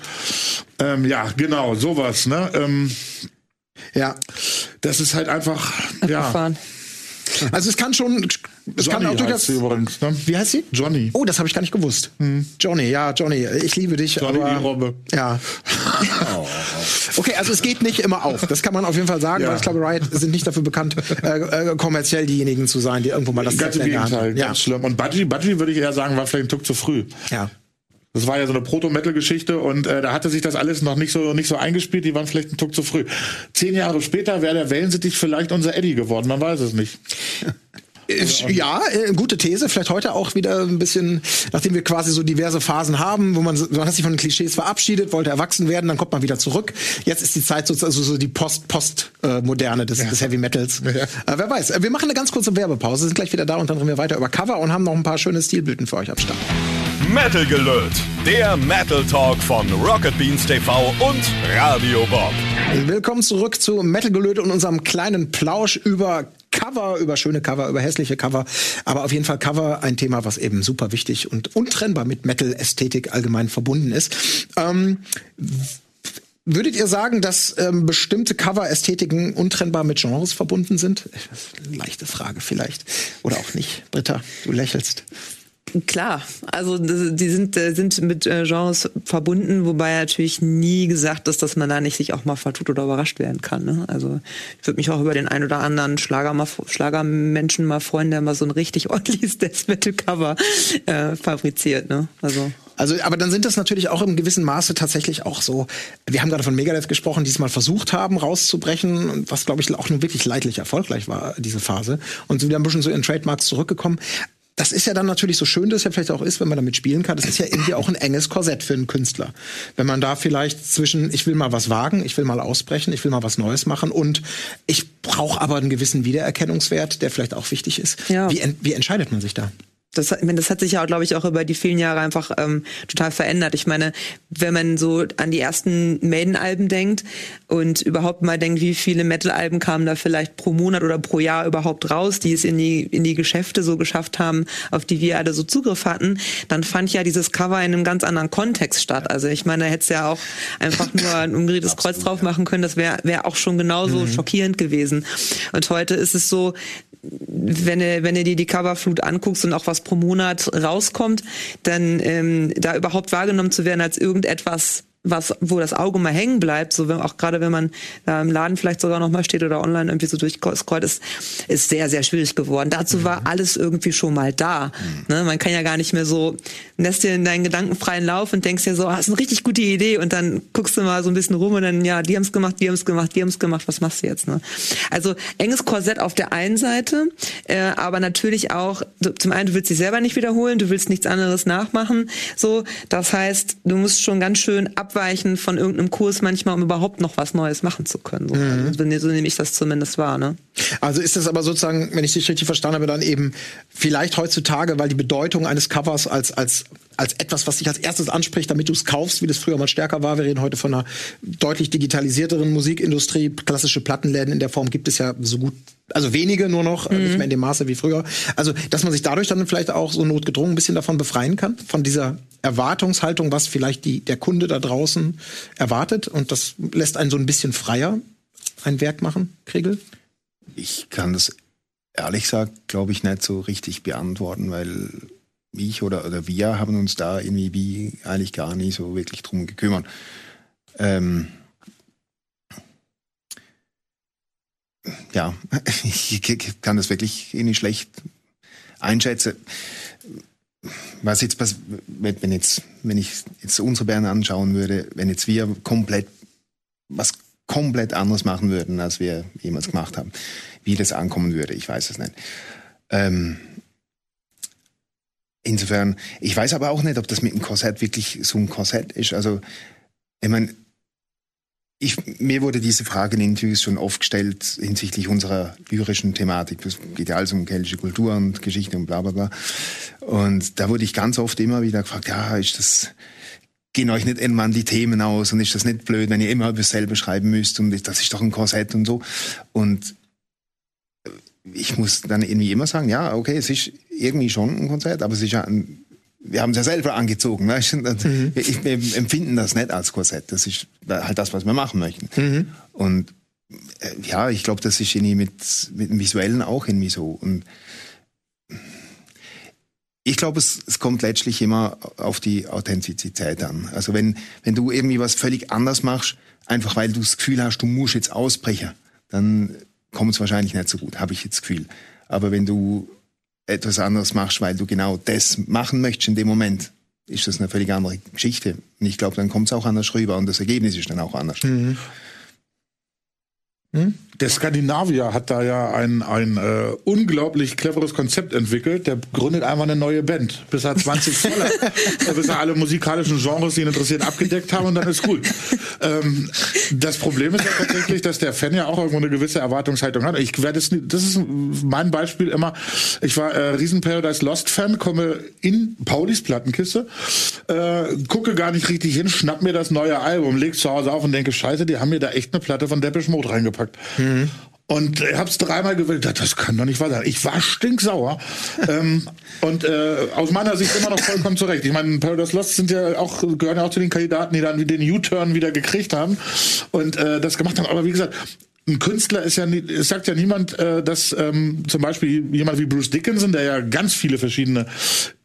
Ähm, ja, genau, sowas, ne? Ähm, ja. das ist halt einfach, ja. Also es kann schon, es kann Johnny auch heißt durchaus. sie übrigens, ne? Wie heißt sie? Johnny. Oh, das habe ich gar nicht gewusst. Johnny, ja, Johnny, ich liebe dich. Johnny aber, die Robbe. Ja. Okay, also es geht nicht immer auf. Das kann man auf jeden Fall sagen, Ja. weil ich glaube, Riot sind nicht dafür bekannt, äh, äh, kommerziell diejenigen zu sein, die irgendwo mal das Ganz im Gegenteil. Ja. ganz schlimm. Und Budgie, Budgie würde ich eher sagen, war vielleicht ein Tuck zu früh. ja. Das war ja so eine Proto-Metal-Geschichte und äh, da hatte sich das alles noch nicht so nicht so eingespielt. Die waren vielleicht einen Tuck zu früh. Zehn Jahre später wäre der Wellensittich vielleicht unser Eddie geworden. Man weiß es nicht. Ist- Ja, äh, gute These. Vielleicht heute auch wieder ein bisschen, nachdem wir quasi so diverse Phasen haben, wo man, man hat sich von den Klischees verabschiedet, wollte erwachsen werden, dann kommt man wieder zurück. Jetzt ist die Zeit so, also so die Post-Post-Moderne des, des Heavy Metals. Äh, wer weiß. Äh, Wir machen eine ganz kurze Werbepause, sind gleich wieder da und dann reden wir weiter über Cover und haben noch ein paar schöne Stilblüten für euch am Start. Metal Gelöt, der Metal Talk von Rocket Beans TV und Radio Bob. Willkommen zurück zu Metal Gelöte und unserem kleinen Plausch über Cover, über schöne Cover, über hässliche Cover. Aber auf jeden Fall Cover, ein Thema, was eben super wichtig und untrennbar mit Metal-Ästhetik allgemein verbunden ist. Ähm, Würdet ihr sagen, dass ähm, bestimmte Cover-Ästhetiken untrennbar mit Genres verbunden sind? Leichte Frage vielleicht. Oder auch nicht. Britta, du lächelst. Klar, also die sind, äh, sind mit äh, Genres verbunden, wobei natürlich nie gesagt ist, dass man da nicht sich auch mal vertut oder überrascht werden kann. Ne? Also ich würde mich auch über den ein oder anderen Schlager mal, Schlagermenschen mal freuen, der mal so ein richtig ordentliches Death Metal Cover äh, fabriziert. Ne? Also Also, aber dann sind das natürlich auch im gewissen Maße tatsächlich auch so. Wir haben gerade von Megadeth gesprochen, die es mal versucht haben, rauszubrechen, und was glaube ich auch nur wirklich leidlich erfolgreich war, diese Phase. Und sind wieder ein bisschen so in Trademarks zurückgekommen. Das ist ja dann natürlich so schön, das ja vielleicht auch ist, wenn man damit spielen kann. Das ist ja irgendwie auch ein enges Korsett für einen Künstler. Wenn man da vielleicht zwischen, ich will mal was wagen, ich will mal ausbrechen, ich will mal was Neues machen und ich brauche aber einen gewissen Wiedererkennungswert, der vielleicht auch wichtig ist. Ja. Wie, wie entscheidet man sich da? Das, hat- ich meine, das hat sich ja, glaube ich, auch über die vielen Jahre einfach ähm, total verändert. Ich meine, wenn man so an die ersten Maiden-Alben denkt und überhaupt mal denkt, wie viele Metal-Alben kamen da vielleicht pro Monat oder pro Jahr überhaupt raus, die es in die, in die Geschäfte so geschafft haben, auf die wir alle so Zugriff hatten, dann fand ja dieses Cover in einem ganz anderen Kontext statt. Also ich meine, da hätte es ja auch einfach nur ein umgedrehtes Kreuz drauf machen können. Das wäre wär auch schon genauso schockierend gewesen. Und heute ist es so, wenn du, wenn du dir die Coverflut anguckst und auch was pro Monat rauskommt, dann ähm, da überhaupt wahrgenommen zu werden als irgendetwas, was, wo das Auge mal hängen bleibt, so wenn, auch gerade wenn man da im Laden vielleicht sogar noch mal steht oder online irgendwie so durchscrollt, ist, ist sehr, sehr schwierig geworden. Dazu war alles irgendwie schon mal da. Ne? Man kann ja gar nicht mehr so, lässt dir in deinen Gedanken freien Lauf und denkst dir so, ah, ist eine richtig gute Idee und dann guckst du mal so ein bisschen rum und dann, ja, die haben's gemacht, die haben's gemacht, die haben's gemacht, was machst du jetzt? Ne? Also enges Korsett auf der einen Seite, äh, aber natürlich auch, du- zum einen, du willst dich selber nicht wiederholen, du willst nichts anderes nachmachen, so, das heißt, du musst schon ganz schön abwägen, abweichen von irgendeinem Kurs manchmal, um überhaupt noch was Neues machen zu können. So, also, so nehme ich das zumindest wahr. Ne? Also ist das aber sozusagen, wenn ich dich richtig verstanden habe, dann eben vielleicht heutzutage, weil die Bedeutung eines Covers als, als, als etwas, was dich als erstes anspricht, damit du es kaufst, wie das früher mal stärker war. Wir reden heute von einer deutlich digitalisierteren Musikindustrie. Klassische Plattenläden in der Form gibt es ja so gut, also wenige nur noch, äh, nicht mehr in dem Maße wie früher. Also, dass man sich dadurch dann vielleicht auch so notgedrungen ein bisschen davon befreien kann, von dieser Erwartungshaltung, was vielleicht die, der Kunde da draußen erwartet. Und das lässt einen so ein bisschen freier ein Werk machen, Kriegel? Ich kann das ehrlich gesagt, glaube ich, nicht so richtig beantworten, weil ich oder, oder wir haben uns da irgendwie wie eigentlich gar nicht so wirklich drum gekümmert. Ähm ja, ich kann das wirklich nicht schlecht einschätzen. Was jetzt, wenn jetzt, wenn ich jetzt unsere Band anschauen würde, wenn jetzt wir komplett was komplett anderes machen würden, als wir jemals gemacht haben, wie das ankommen würde, ich weiß es nicht. Ähm, insofern, ich weiß aber auch nicht, ob das mit dem Korsett wirklich so ein Korsett ist. Also, ich meine, ich, mir wurde diese Frage in Interviews schon oft gestellt hinsichtlich unserer lyrischen Thematik. Das geht ja alles um keltische Kultur und Geschichte und bla bla bla. Und da wurde ich ganz oft immer wieder gefragt, ja, ist das, gehen euch nicht irgendwann die Themen aus und ist das nicht blöd, wenn ihr immer dasselbe schreiben müsst und das ist doch ein Korsett und so. Und ich muss dann irgendwie immer sagen, ja, okay, es ist irgendwie schon ein Konzert, aber es ist ja ein, wir haben es ja selber angezogen. Weißt du? wir, wir empfinden das nicht als Korsett. Das ist halt das, was wir machen möchten. Und äh, ja, ich glaube, das ist irgendwie mit, mit dem Visuellen auch irgendwie so. Und ich glaube, es, es kommt letztlich immer auf die Authentizität an. Also wenn, wenn du irgendwie was völlig anders machst, einfach weil du das Gefühl hast, du musst jetzt ausbrechen, dann kommt es wahrscheinlich nicht so gut, habe ich jetzt das Gefühl. Aber wenn du etwas anderes machst, weil du genau das machen möchtest in dem Moment, ist das eine völlig andere Geschichte. Und ich glaube, dann kommt es auch anders rüber und das Ergebnis ist dann auch anders. Der Skandinavier hat da ja ein, ein äh, unglaublich cleveres Konzept entwickelt. Der gründet einfach eine neue Band, bis er 20 voll hat, bis er alle musikalischen Genres, die ihn interessieren, abgedeckt haben und dann ist gut. Ähm, das Problem ist ja tatsächlich, dass der Fan ja auch irgendwo eine gewisse Erwartungshaltung hat. Ich werde es, das ist mein Beispiel immer. Ich war äh, riesen Paradise Lost Fan, komme in Paulis Plattenkiste, äh, gucke gar nicht richtig hin, schnapp mir das neue Album, leg zu Hause auf und denke, scheiße, die haben mir da echt eine Platte von Depeche Mode reingepackt. Und ich hab's dreimal gewählt. Das- Das kann doch nicht wahr sein. Ich war stinksauer. ähm, und äh, aus meiner Sicht immer noch vollkommen zurecht. Ich meine, Paradise Lost sind ja auch, gehören ja auch zu den Kandidaten, die dann den U-Turn wieder gekriegt haben und äh, das gemacht haben. Aber wie gesagt, ein Künstler ist ja, nie, es sagt ja niemand, äh, dass ähm, zum Beispiel jemand wie Bruce Dickinson, der ja ganz viele verschiedene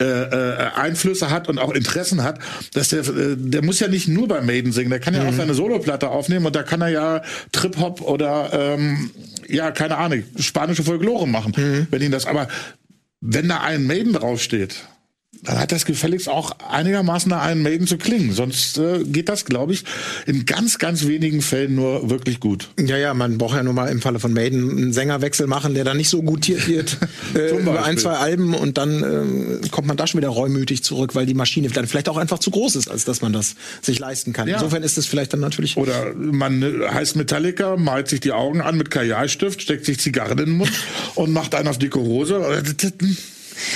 äh, äh, Einflüsse hat und auch Interessen hat, dass der, äh, der muss ja nicht nur bei Maiden singen, der kann ja auch seine Soloplatte aufnehmen und da kann er ja Trip Hop oder ähm, ja keine Ahnung spanische Folklore machen, wenn ihn das. Aber wenn da ein Maiden draufsteht, dann hat das gefälligst auch einigermaßen nach einem Maiden zu klingen. Sonst äh, geht das, glaube ich, in ganz, ganz wenigen Fällen nur wirklich gut. Ja, ja, man braucht ja nur mal im Falle von Maiden einen Sängerwechsel machen, der dann nicht so gutiert wird äh, über ein, zwei Alben und dann äh, kommt man da schon wieder reumütig zurück, weil die Maschine dann vielleicht auch einfach zu groß ist, als dass man das sich leisten kann. Ja. Insofern ist es vielleicht dann natürlich Oder man äh, heißt Metallica, malt sich die Augen an mit Kajalstift, steckt sich Zigarren in den Mund und macht einen auf dicke Hose.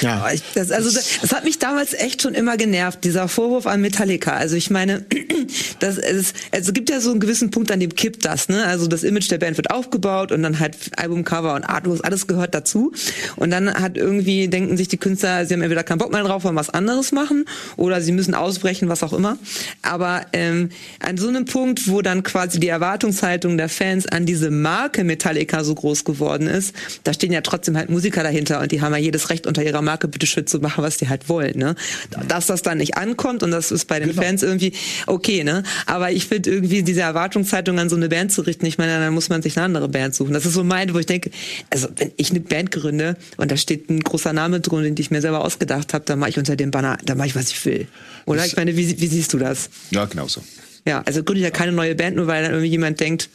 Ja. Das, also das, hat mich damals echt schon immer genervt, dieser Vorwurf an Metallica. Also ich meine, das, es, es gibt ja so einen gewissen Punkt, an dem kippt das. Ne? Also das Image der Band wird aufgebaut und dann halt Albumcover und Artworks, alles gehört dazu. Und dann hat irgendwie, denken sich die Künstler, sie haben entweder keinen Bock mehr drauf, wollen was anderes machen oder sie müssen ausbrechen, was auch immer. Aber ähm, an so einem Punkt, wo dann quasi die Erwartungshaltung der Fans an diese Marke Metallica so groß geworden ist, da stehen ja trotzdem halt Musiker dahinter und die haben ja jedes Recht unter ihrer Marke bitte schön zu machen, was die halt wollen. Ne? Dass das dann nicht ankommt und das ist bei den Genau. Fans irgendwie okay, ne? Aber ich finde irgendwie diese Erwartungshaltung an so eine Band zu richten, ich meine, dann muss man sich eine andere Band suchen. Das ist so mein, wo ich denke, also wenn ich eine Band gründe und da steht ein großer Name drin, den ich mir selber ausgedacht habe, dann mache ich unter dem Banner, dann mache ich, was ich will. Oder? Ich meine, wie, wie siehst du das? Ja, genau so. Ja, also gründe ich ja keine neue Band, nur weil dann irgendwie jemand denkt,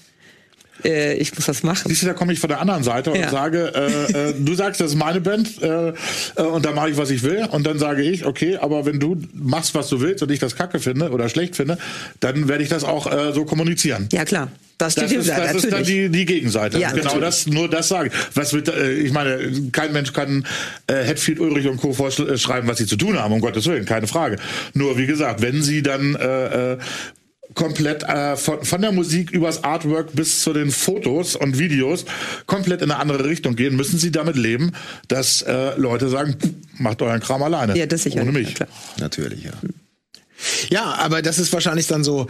äh, ich muss das machen. Siehst du, da komme ich von der anderen Seite und Ja. sage, äh, äh, du sagst, das ist meine Band äh, äh, und da mache ich, was ich will. Und dann sage ich, okay, aber wenn du machst, was du willst und ich das kacke finde oder schlecht finde, dann werde ich das auch äh, so kommunizieren. Ja, klar. Das steht Das, ist, das ist dann die, die Gegenseite. Ja, genau natürlich. das, nur das sagen. Was wird, äh, ich meine, kein Mensch kann äh, Hetfield, Ulrich und Co. vorschreiben, was sie zu tun haben, um Gottes Willen, keine Frage. Nur, wie gesagt, wenn sie dann äh, komplett äh, von, von der Musik übers Artwork bis zu den Fotos und Videos komplett in eine andere Richtung gehen, müssen sie damit leben, dass äh, Leute sagen, "Pff, macht euren Kram alleine. ja, das sicher. Ohne Ja, mich. klar. Natürlich, ja. Ja, aber das ist wahrscheinlich dann so.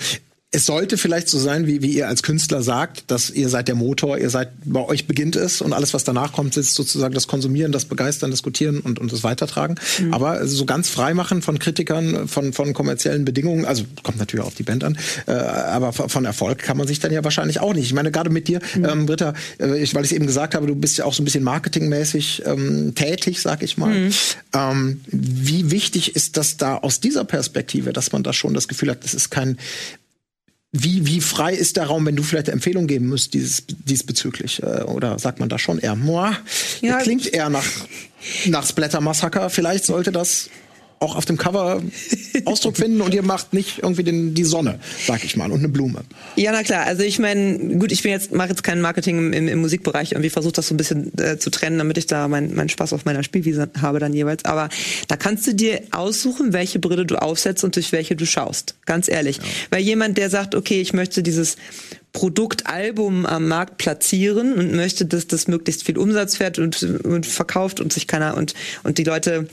Es sollte vielleicht so sein, wie, wie ihr als Künstler sagt, dass ihr seid der Motor, ihr seid, bei euch beginnt es und alles, was danach kommt, ist sozusagen das Konsumieren, das Begeistern, Diskutieren und, und das Weitertragen. Aber so ganz frei machen von Kritikern, von, von kommerziellen Bedingungen, also kommt natürlich auf die Band an, äh, aber von Erfolg kann man sich dann ja wahrscheinlich auch nicht. Ich meine, gerade mit dir, ähm, Britta, äh, ich, weil ich eben gesagt habe, du bist ja auch so ein bisschen marketingmäßig ähm, tätig, sag ich mal. Ähm, wie wichtig ist das da aus dieser Perspektive, dass man da schon das Gefühl hat, das ist kein wie, wie frei ist der Raum, wenn du vielleicht eine Empfehlung geben müsst dieses, diesbezüglich? Äh, Oder sagt man da schon eher, Moa, Ja. klingt eher nach, nach Splatter Massaker. Vielleicht sollte das auch auf dem Cover Ausdruck finden und ihr macht nicht irgendwie den, die Sonne, sag ich mal, und eine Blume. Ja, na klar. Also ich meine, gut, ich bin jetzt mache jetzt kein Marketing im, im, im Musikbereich. Irgendwie versuche das so ein bisschen äh, zu trennen, damit ich da meinen meinen Spaß auf meiner Spielwiese habe dann jeweils. Aber da kannst du dir aussuchen, welche Brille du aufsetzt und durch welche du schaust. Ganz ehrlich, weil jemand, der sagt, okay, ich möchte dieses Produktalbum am Markt platzieren und möchte, dass das möglichst viel Umsatz fährt und, und verkauft und sich keiner und und die Leute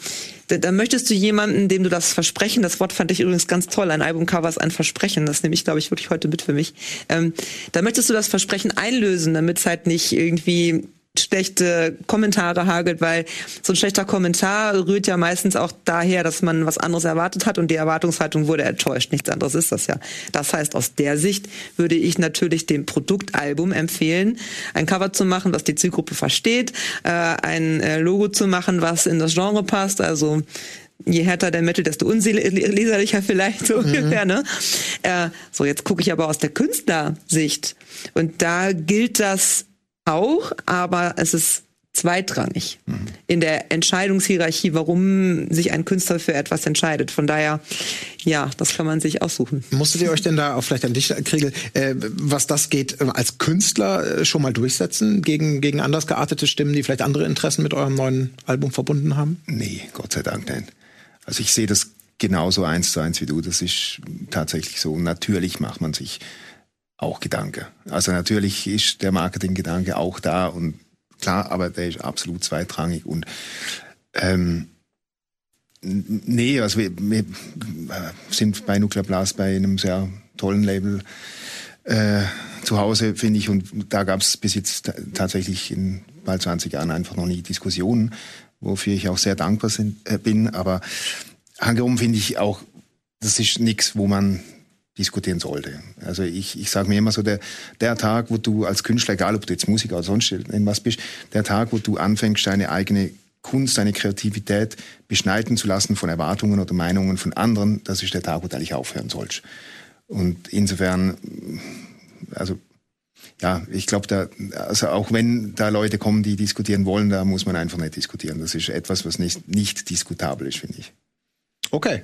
da, da möchtest du jemanden, dem du das Versprechen, das Wort fand ich übrigens ganz toll, ein Albumcover ist ein Versprechen, das nehme ich, glaube ich, wirklich heute mit für mich. Ähm, da möchtest du das Versprechen einlösen, damit es halt nicht irgendwie schlechte Kommentare hagelt, weil so ein schlechter Kommentar rührt ja meistens auch daher, dass man was anderes erwartet hat und die Erwartungshaltung wurde enttäuscht. Nichts anderes ist das ja. Das heißt, aus der Sicht würde ich natürlich dem Produktalbum empfehlen, ein Cover zu machen, was die Zielgruppe versteht, äh, ein äh, Logo zu machen, was in das Genre passt, also je härter der Metal, desto unleserlicher vielleicht so ungefähr. Ne? Äh, so, jetzt gucke ich aber aus der Künstlersicht. Und da gilt das auch, aber es ist zweitrangig in der Entscheidungshierarchie, warum sich ein Künstler für etwas entscheidet. Von daher, ja, das kann man sich aussuchen. Musstet ihr euch denn da auch vielleicht an dich, Kriegel, äh, was das geht, äh, als Künstler äh, schon mal durchsetzen gegen, gegen anders geartete Stimmen, die vielleicht andere Interessen mit eurem neuen Album verbunden haben? Nee, Gott sei Dank nein. Also ich sehe das genauso eins zu eins wie du. Das ist tatsächlich so. Natürlich macht man sich auch Gedanken. Also natürlich ist der Marketinggedanke auch da und klar, aber der ist absolut zweitrangig und ähm, nee, also wir, wir äh, sind bei Nuclear Blast bei einem sehr tollen Label äh, zu Hause, finde ich, und da gab es bis jetzt ta- tatsächlich in bald 20 Jahren einfach noch nie Diskussionen, wofür ich auch sehr dankbar sind, äh, bin. Aber hankerum finde ich auch, das ist nichts, wo man diskutieren sollte. Also ich, ich sage mir immer so, der, der Tag, wo du als Künstler, egal ob du jetzt Musiker oder sonst irgendwas bist, der Tag, wo du anfängst, deine eigene Kunst, deine Kreativität beschneiden zu lassen von Erwartungen oder Meinungen von anderen, das ist der Tag, wo du eigentlich aufhören sollst. Und insofern, also ja, ich glaube, da, also auch wenn da Leute kommen, die diskutieren wollen, da muss man einfach nicht diskutieren. Das ist etwas, was nicht, nicht diskutabel ist, finde ich. Okay.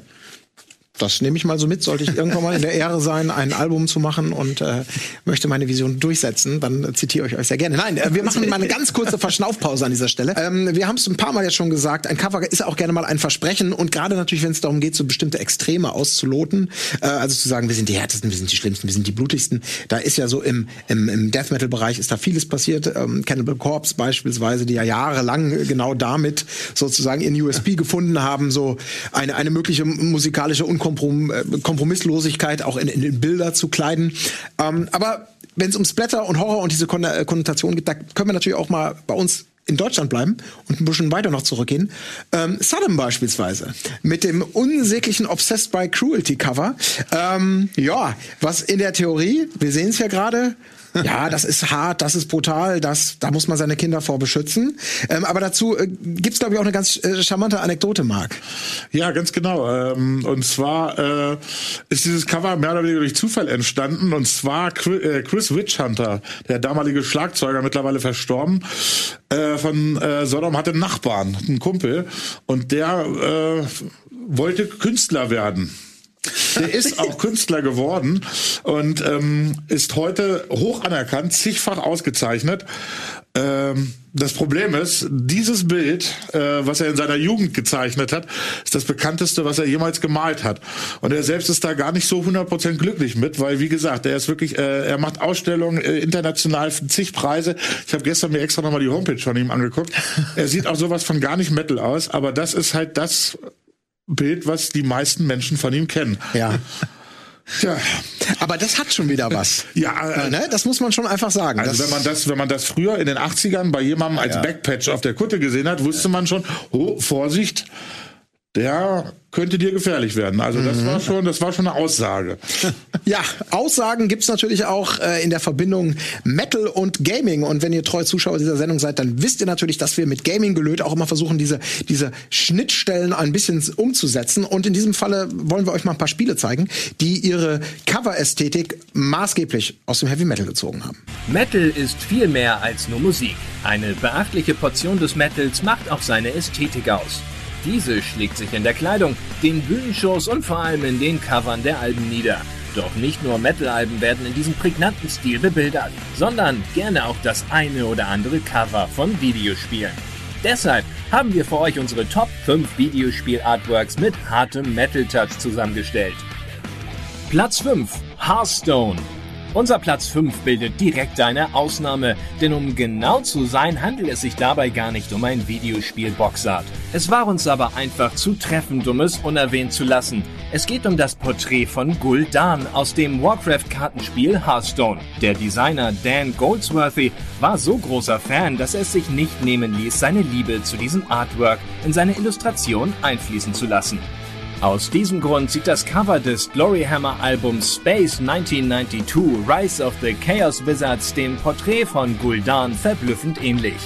Das nehme ich mal so mit. Sollte ich irgendwann mal in der Ehre sein, ein Album zu machen und äh, möchte meine Vision durchsetzen, dann zitiere ich euch sehr gerne. Nein, äh, wir machen mal eine ganz kurze Verschnaufpause an dieser Stelle. Ähm, wir haben es ein paar Mal jetzt schon gesagt, ein Cover ist auch gerne mal ein Versprechen und gerade natürlich, wenn es darum geht, so bestimmte Extreme auszuloten, äh, also zu sagen, wir sind die härtesten, wir sind die schlimmsten, wir sind die blutigsten. Da ist ja so im, im, im Death Metal Bereich ist da vieles passiert. Ähm, Cannibal Corpse beispielsweise, die ja jahrelang äh, genau damit sozusagen in USP gefunden haben, so eine, eine mögliche musikalische Unkomprom äh, Kompromisslosigkeit auch in, in, Bilder zu kleiden. Ähm, aber wenn es um Splatter und Horror und diese Kon äh, Konnotation geht, da können wir natürlich auch mal bei uns in Deutschland bleiben und ein bisschen weiter noch zurückgehen. Ähm, Saddam beispielsweise mit dem unsäglichen Obsessed by Cruelty Cover. Ähm, ja, was in der Theorie, wir sehen es ja gerade, Ja, das ist hart, das ist brutal, das, da muss man seine Kinder vor beschützen. Ähm, aber dazu äh, gibt's glaube ich, auch eine ganz äh, charmante Anekdote, Marc. Ja, ganz genau. Ähm, und zwar äh, ist dieses Cover mehr oder weniger durch Zufall entstanden. Und zwar äh, Chris Witchhunter, der damalige Schlagzeuger, mittlerweile verstorben, äh, von äh, Sodom hatte einen Nachbarn, einen Kumpel. Und der wollte Künstler werden. Der ist auch Künstler geworden und ähm, ist heute hoch anerkannt, zigfach ausgezeichnet. Ähm, das Problem ist, dieses Bild, äh, was er in seiner Jugend gezeichnet hat, ist das bekannteste, was er jemals gemalt hat. Und er selbst ist da gar nicht so 100% glücklich mit, weil, wie gesagt, er ist wirklich, äh, er macht Ausstellungen äh, international, zig Preise. Ich habe gestern mir extra nochmal die Homepage von ihm angeguckt. Er sieht auch sowas von gar nicht Metal aus, aber das ist halt das, Bild, was die meisten Menschen von ihm kennen. Ja. Ja. Aber das hat schon wieder was. ja, äh, ne? das muss man schon einfach sagen. Also wenn man das, wenn man das früher in den 80ern bei jemandem als ja. Backpatch auf der Kutte gesehen hat, wusste man schon, oh, Vorsicht, der könnte dir gefährlich werden. Also das mhm. war schon, das war schon eine Aussage. Ja, Aussagen gibt's natürlich auch äh, in der Verbindung Metal und Gaming. Und wenn ihr treu Zuschauer dieser Sendung seid, dann wisst ihr natürlich, dass wir mit Gaming gelöt auch immer versuchen, diese, diese Schnittstellen ein bisschen umzusetzen. Und in diesem Falle wollen wir euch mal ein paar Spiele zeigen, die ihre Cover-Ästhetik maßgeblich aus dem Heavy Metal gezogen haben. Metal ist viel mehr als nur Musik. Eine beachtliche Portion des Metals macht auch seine Ästhetik aus. Diese schlägt sich in der Kleidung, den Bühnenshows und vor allem in den Covern der Alben nieder. Doch nicht nur Metal-Alben werden in diesem prägnanten Stil bebildert, sondern gerne auch das eine oder andere Cover von Videospielen. Deshalb haben wir für euch unsere Top 5 Videospiel-Artworks mit hartem Metal-Touch zusammengestellt. Platz 5 Hearthstone unser Platz 5 bildet direkt eine Ausnahme, denn um genau zu sein, handelt es sich dabei gar nicht um ein Videospiel Boxart. Es war uns aber einfach zu treffend, um es unerwähnt zu lassen. Es geht um das Porträt von Gul'dan aus dem Warcraft-Kartenspiel Hearthstone. Der Designer Dan Goldsworthy war so großer Fan, dass er es sich nicht nehmen ließ, seine Liebe zu diesem Artwork in seine Illustration einfließen zu lassen. Aus diesem Grund sieht das Cover des Gloryhammer-Albums Space 1992 Rise of the Chaos Wizards dem Porträt von Gul'dan verblüffend ähnlich.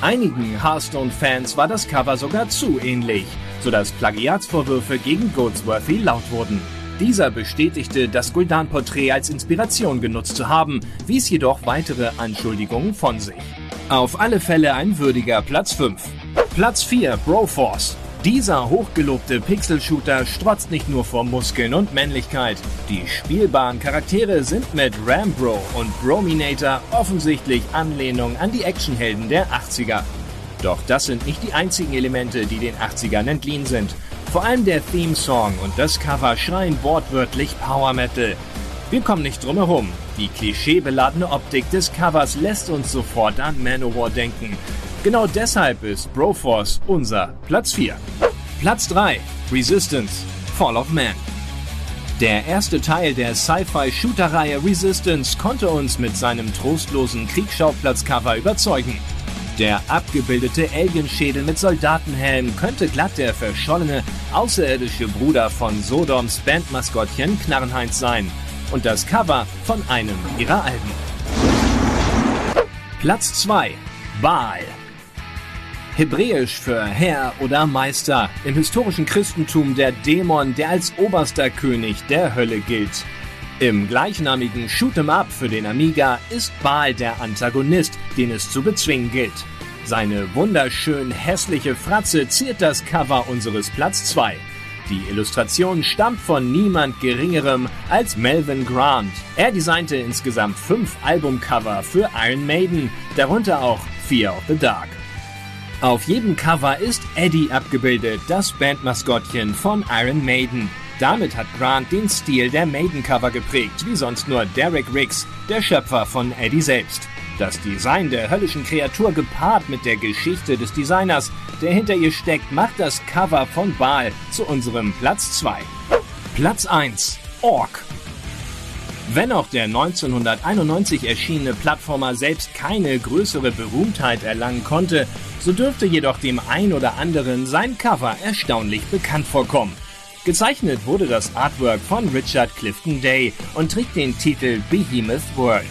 Einigen Hearthstone-Fans war das Cover sogar zu ähnlich, sodass Plagiatsvorwürfe gegen Goldsworthy laut wurden. Dieser bestätigte, das Gul'dan-Porträt als Inspiration genutzt zu haben, wies jedoch weitere Anschuldigungen von sich. Auf alle Fälle ein würdiger Platz 5. Platz 4 Broforce dieser hochgelobte Pixel-Shooter strotzt nicht nur vor Muskeln und Männlichkeit. Die spielbaren Charaktere sind mit Rambro und Brominator offensichtlich Anlehnung an die Actionhelden der 80er. Doch das sind nicht die einzigen Elemente, die den 80ern entliehen sind. Vor allem der Theme-Song und das Cover schreien wortwörtlich Power Metal. Wir kommen nicht drum herum. Die klischeebeladene Optik des Covers lässt uns sofort an Manowar denken. Genau deshalb ist Broforce unser Platz 4. Platz 3. Resistance. Fall of Man. Der erste Teil der Sci-Fi-Shooter-Reihe Resistance konnte uns mit seinem trostlosen Kriegsschauplatz-Cover überzeugen. Der abgebildete Alienschädel mit Soldatenhelm könnte glatt der verschollene, außerirdische Bruder von Sodoms Bandmaskottchen Knarrenheinz sein. Und das Cover von einem ihrer Alben. Platz 2. Baal. Hebräisch für Herr oder Meister, im historischen Christentum der Dämon, der als oberster König der Hölle gilt. Im gleichnamigen Shoot'em Up für den Amiga ist Baal der Antagonist, den es zu bezwingen gilt. Seine wunderschön hässliche Fratze ziert das Cover unseres Platz 2. Die Illustration stammt von niemand Geringerem als Melvin Grant. Er designte insgesamt fünf Albumcover für Iron Maiden, darunter auch Fear of the Dark. Auf jedem Cover ist Eddie abgebildet, das Bandmaskottchen von Iron Maiden. Damit hat Grant den Stil der Maiden-Cover geprägt, wie sonst nur Derek Riggs, der Schöpfer von Eddie selbst. Das Design der höllischen Kreatur gepaart mit der Geschichte des Designers, der hinter ihr steckt, macht das Cover von Baal zu unserem Platz 2. Platz 1 Ork wenn auch der 1991 erschienene Plattformer selbst keine größere Berühmtheit erlangen konnte, so dürfte jedoch dem ein oder anderen sein Cover erstaunlich bekannt vorkommen. Gezeichnet wurde das Artwork von Richard Clifton Day und trägt den Titel Behemoth World.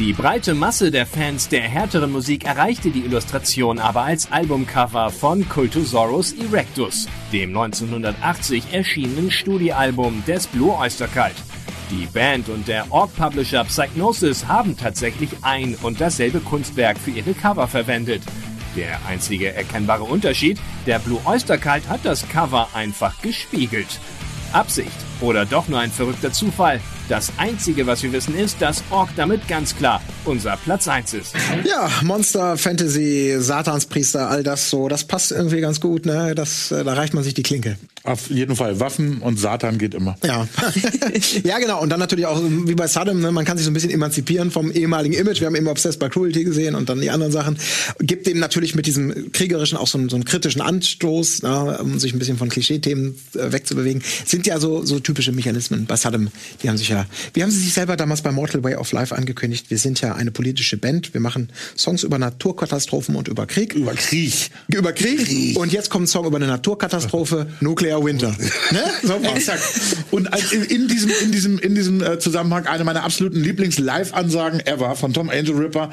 Die breite Masse der Fans der härteren Musik erreichte die Illustration aber als Albumcover von Cultosaurus Erectus, dem 1980 erschienenen Studioalbum des Blue Oyster Cult. Die Band und der Org-Publisher Psygnosis haben tatsächlich ein und dasselbe Kunstwerk für ihre Cover verwendet. Der einzige erkennbare Unterschied, der Blue Oyster Cult hat das Cover einfach gespiegelt. Absicht oder doch nur ein verrückter Zufall? Das Einzige, was wir wissen, ist, dass Ork damit ganz klar unser Platz 1 ist. Ja, Monster, Fantasy, Satanspriester, all das so, das passt irgendwie ganz gut, ne? Das, äh, da reicht man sich die Klinke. Auf jeden Fall Waffen und Satan geht immer. Ja. ja, genau. Und dann natürlich auch, wie bei Saddam, ne, man kann sich so ein bisschen emanzipieren vom ehemaligen Image. Wir haben eben Obsessed by Cruelty gesehen und dann die anderen Sachen. Gibt dem natürlich mit diesem kriegerischen auch so einen, so einen kritischen Anstoß, ne, um sich ein bisschen von Klischee-Themen äh, wegzubewegen. Sind ja so, so typische Mechanismen bei Saddam. Die haben sich ja, wie haben sie sich selber damals bei Mortal Way of Life angekündigt? Wir sind ja eine politische Band. Wir machen Songs über Naturkatastrophen und über Krieg. Über Krieg. Über Krieg. Und jetzt kommt ein Song über eine Naturkatastrophe, Nuclear Winter. ne? So Exakt. Und in diesem, in diesem, in diesem äh, Zusammenhang eine meiner absoluten Lieblings-Live-Ansagen ever von Tom Angel Ripper.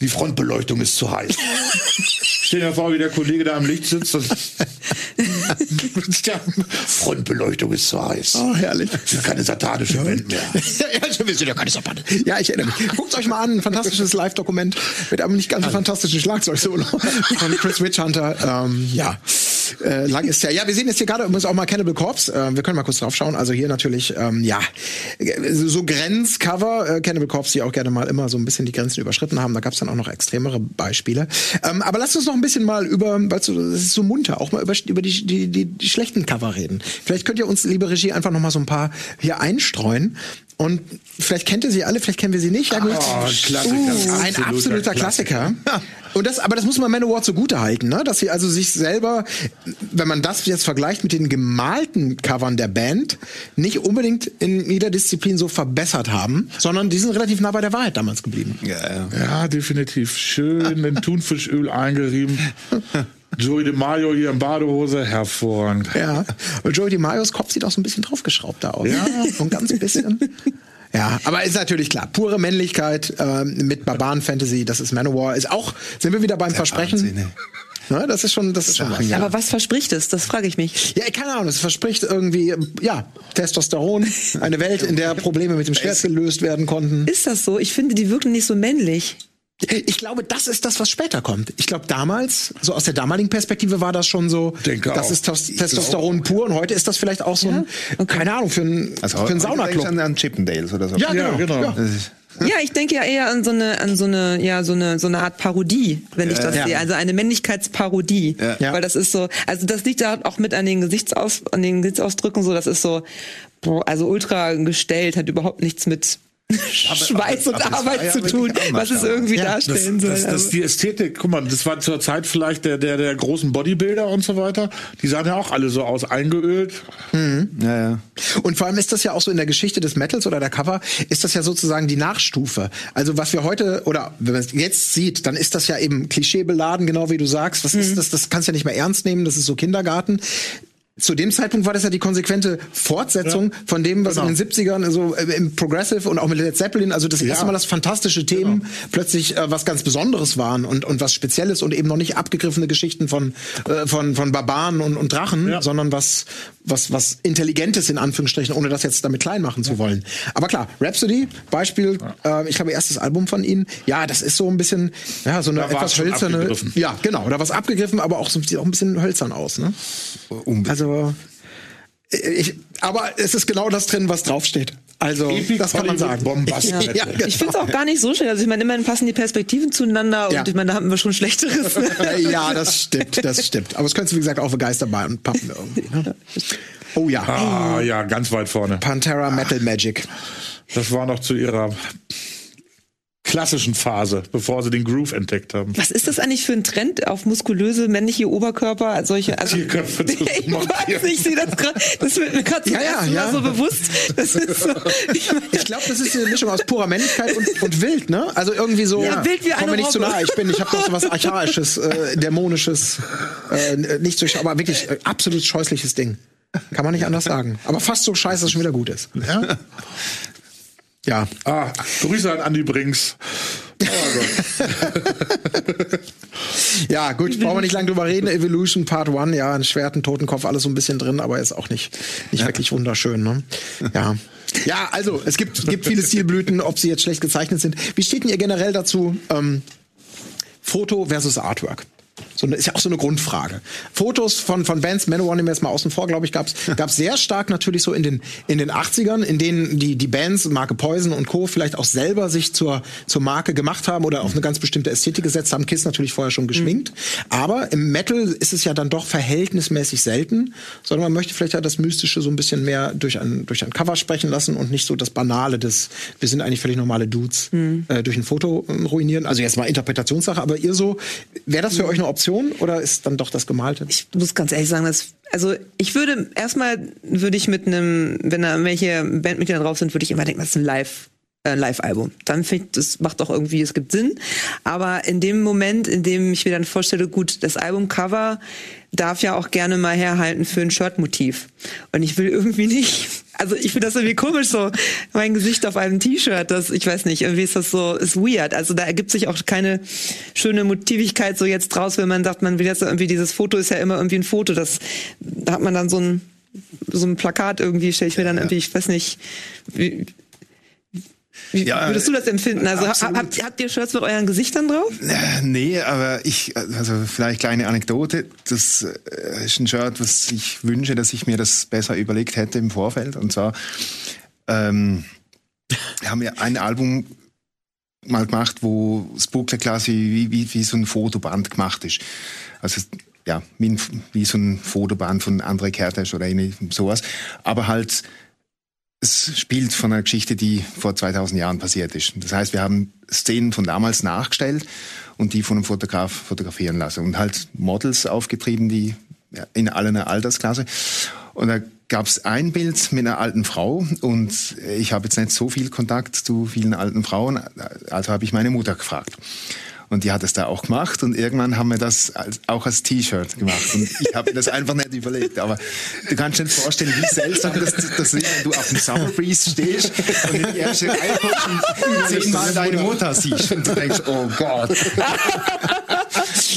Die Frontbeleuchtung ist zu heiß. Stell dir vor, wie der Kollege da am Licht sitzt Frontbeleuchtung ist zu heiß. Oh, herrlich. Wir sind keine satanische Band mehr. ja, wir sind ja keine Sapate. Ja, ich erinnere mich. Guckt euch mal an, ein fantastisches Live-Dokument mit einem nicht ganz so fantastischen Schlagzeug-Solo von Chris Witchhunter. Ähm, ja, äh, lang ist ja. Ja, wir sehen jetzt hier gerade übrigens auch mal Cannibal Corpse. Äh, wir können mal kurz drauf schauen. Also hier natürlich, ähm, ja, so Grenzcover. Äh, Cannibal Corpse, die auch gerne mal immer so ein bisschen die Grenzen überschritten haben. Da gab es dann auch noch extremere Beispiele. Ähm, aber lasst uns noch ein bisschen mal über, weil so, das ist so munter, auch mal über, über die, die, die, die schlechten Cover reden. Vielleicht könnt ihr uns, liebe Regie, einfach noch mal so ein paar hier einstreuen. Und vielleicht kennt ihr sie alle, vielleicht kennen wir sie nicht. Ja, gut. Oh, ein Klassiker. ein Absoluter absoluter Klassiker. Und das, aber das muss man Manowar zugute halten, ne? dass sie also sich selber, wenn man das jetzt vergleicht mit den gemalten Covern der Band, nicht unbedingt in jeder Disziplin so verbessert haben, sondern die sind relativ nah bei der Wahrheit damals geblieben. Ja, ja. Ja, definitiv. Schön in Thunfischöl eingerieben. Joey DeMaio hier in Badehose, hervorragend. Ja. Und Joey DiMaios Kopf sieht auch so ein bisschen draufgeschraubt da aus. Ja. So ein ganz bisschen. Ja, aber ist natürlich klar. Pure Männlichkeit ähm, mit Barbaren-Fantasy, das ist Manowar. Ist auch, sind wir wieder beim Versprechen. Wahnsinn. Ne, das ist schon, das ist schon was. Ja. Aber was verspricht es? Das frage ich mich. ja, keine Ahnung, es verspricht irgendwie, ja, Testosteron, eine Welt, in der Probleme mit dem Schwert gelöst werden konnten. Ist das so? Ich finde, die wirken nicht so männlich. Ich glaube, das ist das, was später kommt. Ich glaube, damals, so aus der damaligen Perspektive war das schon so, Denke das auch. ist Tos- Testosteron pur und heute ist das vielleicht auch so ein, keine Ahnung, für einen, Also für einen Saunaclub. An, an Chippendales oder so. Ja, Ja, genau. genau. Ja. Ja, ich denke ja eher an so eine, an so eine, ja, so eine, so eine Art Parodie, wenn ich das Ja. sehe. Also eine Männlichkeitsparodie. Ja. Weil das ist so, also das liegt da auch mit an den Gesichtsaus, an den Gesichtsausdrücken so, das ist so, also ultra gestellt, hat überhaupt nichts mit Schweiß und aber das war Arbeit ja zu tun, was es irgendwie Ja, Das, darstellen soll. das, das ist die Ästhetik. Guck mal, das war zur Zeit vielleicht der, der, der großen Bodybuilder und so weiter. Die sahen ja auch alle so aus, eingeölt. ja, ja. Und vor allem ist das ja auch so in der Geschichte des Metals oder der Cover, ist das ja sozusagen die Nachstufe. Also was wir heute, oder wenn man es jetzt sieht, dann ist das ja eben klischeebeladen, genau wie du sagst. Was ist das? Das kannst du ja nicht mehr ernst nehmen, das ist so Kindergarten. Zu dem Zeitpunkt war das ja die konsequente Fortsetzung von dem, was Genau. in den 70ern so äh, im Progressive und auch mit Led Zeppelin, also das erste Mal, dass fantastische Themen plötzlich äh, was ganz Besonderes waren und, und was Spezielles und eben noch nicht abgegriffene Geschichten von, äh, von, von Barbaren und, und Drachen, Ja. sondern was, was, was Intelligentes in Anführungsstrichen, ohne das jetzt damit klein machen zu wollen. Aber klar, Rhapsody, Beispiel, äh, ich glaube, erstes Album von ihnen, ja, das ist so ein bisschen, ja, so eine Da etwas hölzerne. Ja, genau, da was abgegriffen, aber auch so sieht auch ein bisschen hölzern aus, ne? Unbedingt. Also, ich, aber es ist genau das drin, was draufsteht. Also, Epic das kann man sagen. Bombast. Ja, Ja. genau. ich finde es auch gar nicht so schön. Also ich meine, immerhin passen die Perspektiven zueinander Ja. und ich meine, da haben wir schon Schlechteres. ja, das stimmt, das stimmt. Aber es könntest du, wie gesagt, auch für Geisterbahn und pappen irgendwie. Ne? Oh ja. Ah, ja, ganz weit vorne. Pantera Metal Magic. Das war noch zu ihrer klassischen Phase, bevor sie den Groove entdeckt haben. Was ist das eigentlich für ein Trend auf muskulöse männliche Oberkörper? Solche, also, Tierköpfe zu ich weiß nicht, ich sehe das gerade. Das wird mir gerade Ja, ja, ja. So bewusst. Das ist so, ich Ich glaube, das ist eine Mischung aus purer Männlichkeit und, und wild, ne? Also irgendwie so. Ja, wild wie komm mir nicht zu nahe. Ich bin, ich habe doch so was Archaisches, äh, Dämonisches, äh, nicht so, aber wirklich äh, absolut scheußliches Ding. Kann man nicht anders sagen. Aber fast so scheiße, dass es schon wieder gut ist. Ja? Ja. Ah, Grüße an Andi Brinks. Oh. Ja, gut, brauchen wir nicht lange drüber reden. Evolution Part 1, ja, ein Schwert, ein Totenkopf, alles so ein bisschen drin, aber ist auch nicht, nicht wirklich wunderschön, ne? Ja. Ja, also, es gibt, gibt viele Stilblüten, ob sie jetzt schlecht gezeichnet sind. Wie steht denn ihr generell dazu? Ähm, Foto versus Artwork. So, ist ja auch so eine Grundfrage. Fotos von, von Bands, Manowar nehmen wir jetzt mal außen vor, glaube ich, gab's gab's sehr stark natürlich so in den, in den 80ern, in denen die, die Bands, Marke Poison und Co. vielleicht auch selber sich zur, zur Marke gemacht haben oder auf eine ganz bestimmte Ästhetik gesetzt haben. Kiss natürlich vorher schon geschminkt. Aber im Metal ist es ja dann doch verhältnismäßig selten, sondern man möchte vielleicht ja das Mystische so ein bisschen mehr durch ein, durch ein Cover sprechen lassen und nicht so das Banale des, wir sind eigentlich völlig normale Dudes, äh, durch ein Foto ähm, ruinieren. Also jetzt mal Interpretationssache, aber ihr so, wäre das für euch eine Option oder ist dann doch das Gemalte? Ich muss ganz ehrlich sagen, dass also ich würde erstmal würde ich mit einem, wenn da welche Bandmitglieder drauf sind, würde ich immer denken, das ist ein Live äh, Live-Album. Dann finde ich, das macht doch irgendwie, es gibt Sinn. Aber in dem Moment, in dem ich mir dann vorstelle, gut, das Albumcover darf ja auch gerne mal herhalten für ein Shirtmotiv. Und ich will irgendwie nicht, also ich finde das irgendwie komisch, so mein Gesicht auf einem T-Shirt, das, ich weiß nicht, irgendwie ist das so, ist weird. Also da ergibt sich auch keine schöne Motivigkeit so jetzt draus, wenn man sagt, man will jetzt irgendwie, dieses Foto ist ja immer irgendwie ein Foto, das, da hat man dann so ein, so ein Plakat irgendwie, stelle ich mir dann irgendwie, ich weiß nicht, wie, wie Ja, würdest du das empfinden? Also absolut. habt, habt ihr Shirts mit euren Gesichtern drauf? Äh, Nee, aber ich, also vielleicht kleine Anekdote. Das äh, ist ein Shirt, was ich wünsche, dass ich mir das besser überlegt hätte im Vorfeld. Und zwar ähm, haben wir ein Album mal gemacht, wo das Booklet quasi wie, wie, wie so ein Fotoband gemacht ist. Also ja, wie, ein, wie so ein Fotoband von André Kertész oder sowas. Aber halt es spielt von einer Geschichte, die vor 2000 Jahren passiert ist. Das heißt, wir haben Szenen von damals nachgestellt und die von einem Fotograf fotografieren lassen und halt Models aufgetrieben, die in aller Altersklasse. Und da gab es ein Bild mit einer alten Frau und ich habe jetzt nicht so viel Kontakt zu vielen alten Frauen, also habe ich meine Mutter gefragt. Und die hat es da auch gemacht und irgendwann haben wir das als, auch als T-Shirt gemacht. Und ich habe mir das einfach nicht überlegt. Aber du kannst dir nicht vorstellen, wie seltsam das, das ist, wenn du auf dem Summer Breeze stehst und in die erste Reihe guckst und zehnmal deine Mutter siehst. Und du denkst, oh Gott.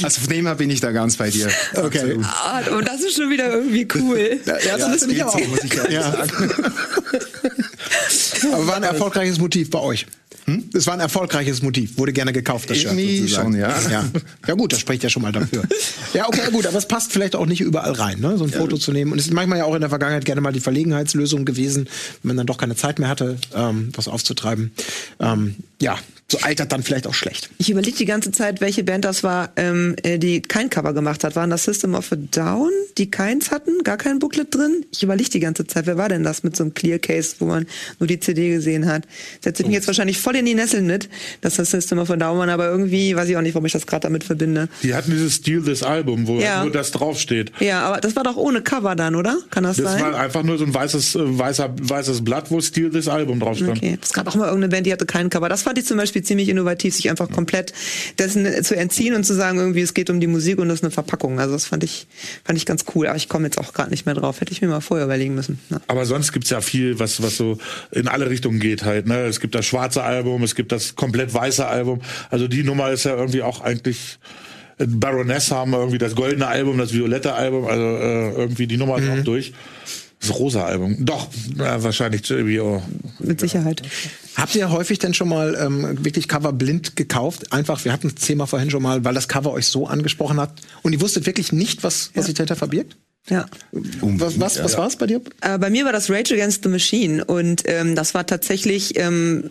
Also von dem her bin ich da ganz bei dir. Okay. Ah, und das ist schon wieder irgendwie cool. Ja, das finde ich auch. Muss ich Ja. sagen. Aber war ein erfolgreiches Motiv bei euch? Es war ein erfolgreiches Motiv. Wurde gerne gekauft, das Shirt. Irgendwie sozusagen. schon, ja. ja. Ja gut, das spricht ja schon mal dafür. Ja, okay, gut, aber es passt vielleicht auch nicht überall rein, ne? so ein Foto zu nehmen. Und es ist manchmal ja auch in der Vergangenheit gerne mal die Verlegenheitslösung gewesen, wenn man dann doch keine Zeit mehr hatte, ähm, was aufzutreiben. Ähm, ja, so altert dann vielleicht auch schlecht. Ich überlege die ganze Zeit, welche Band das war, ähm, äh, die kein Cover gemacht hat. Waren das System of a Down, die keins hatten? Gar kein Booklet drin? Ich überlege die ganze Zeit, wer war denn das mit so einem Clear Case, wo man nur die CD gesehen hat? Setze ich mich jetzt wahrscheinlich voll in die Nesseln mit, dass das System of a Down aber irgendwie weiß ich auch nicht, warum ich das gerade damit verbinde. Die hatten dieses Steal This Album, wo Ja. nur das draufsteht. Ja, aber das war doch ohne Cover dann, oder? Kann das, Das sein? war einfach nur so ein weißes, äh, weißer, weißes Blatt, wo Steal This Album drauf stand. Okay, es gab auch mal irgendeine Band, die hatte keinen Cover. Das fand ich zum Beispiel ziemlich innovativ, sich einfach komplett dessen zu entziehen und zu sagen, irgendwie es geht um die Musik und das ist eine Verpackung. Also das fand ich, fand ich ganz cool. Aber ich komme jetzt auch gerade nicht mehr drauf. Hätte ich mir mal vorher überlegen müssen. Ja. Aber sonst gibt's ja viel, was, was so in alle Richtungen geht halt. Ne? Es gibt das schwarze Album, es gibt das komplett weiße Album. Also die Nummer ist ja irgendwie auch eigentlich. äh, Baroness haben irgendwie das goldene Album, das violette Album, also äh, irgendwie die Nummer ist auch durch. Das rosa Album. Doch, äh, wahrscheinlich irgendwie. Oh. Mit Sicherheit. Habt ihr häufig denn schon mal ähm, wirklich Cover blind gekauft? Einfach, wir hatten das Thema vorhin schon mal, weil das Cover euch so angesprochen hat und ihr wusstet wirklich nicht, was, was sich dahinter verbirgt? Ja. Was, was, was war es bei dir? Äh, bei mir war das Rage Against the Machine und ähm, das war tatsächlich ähm,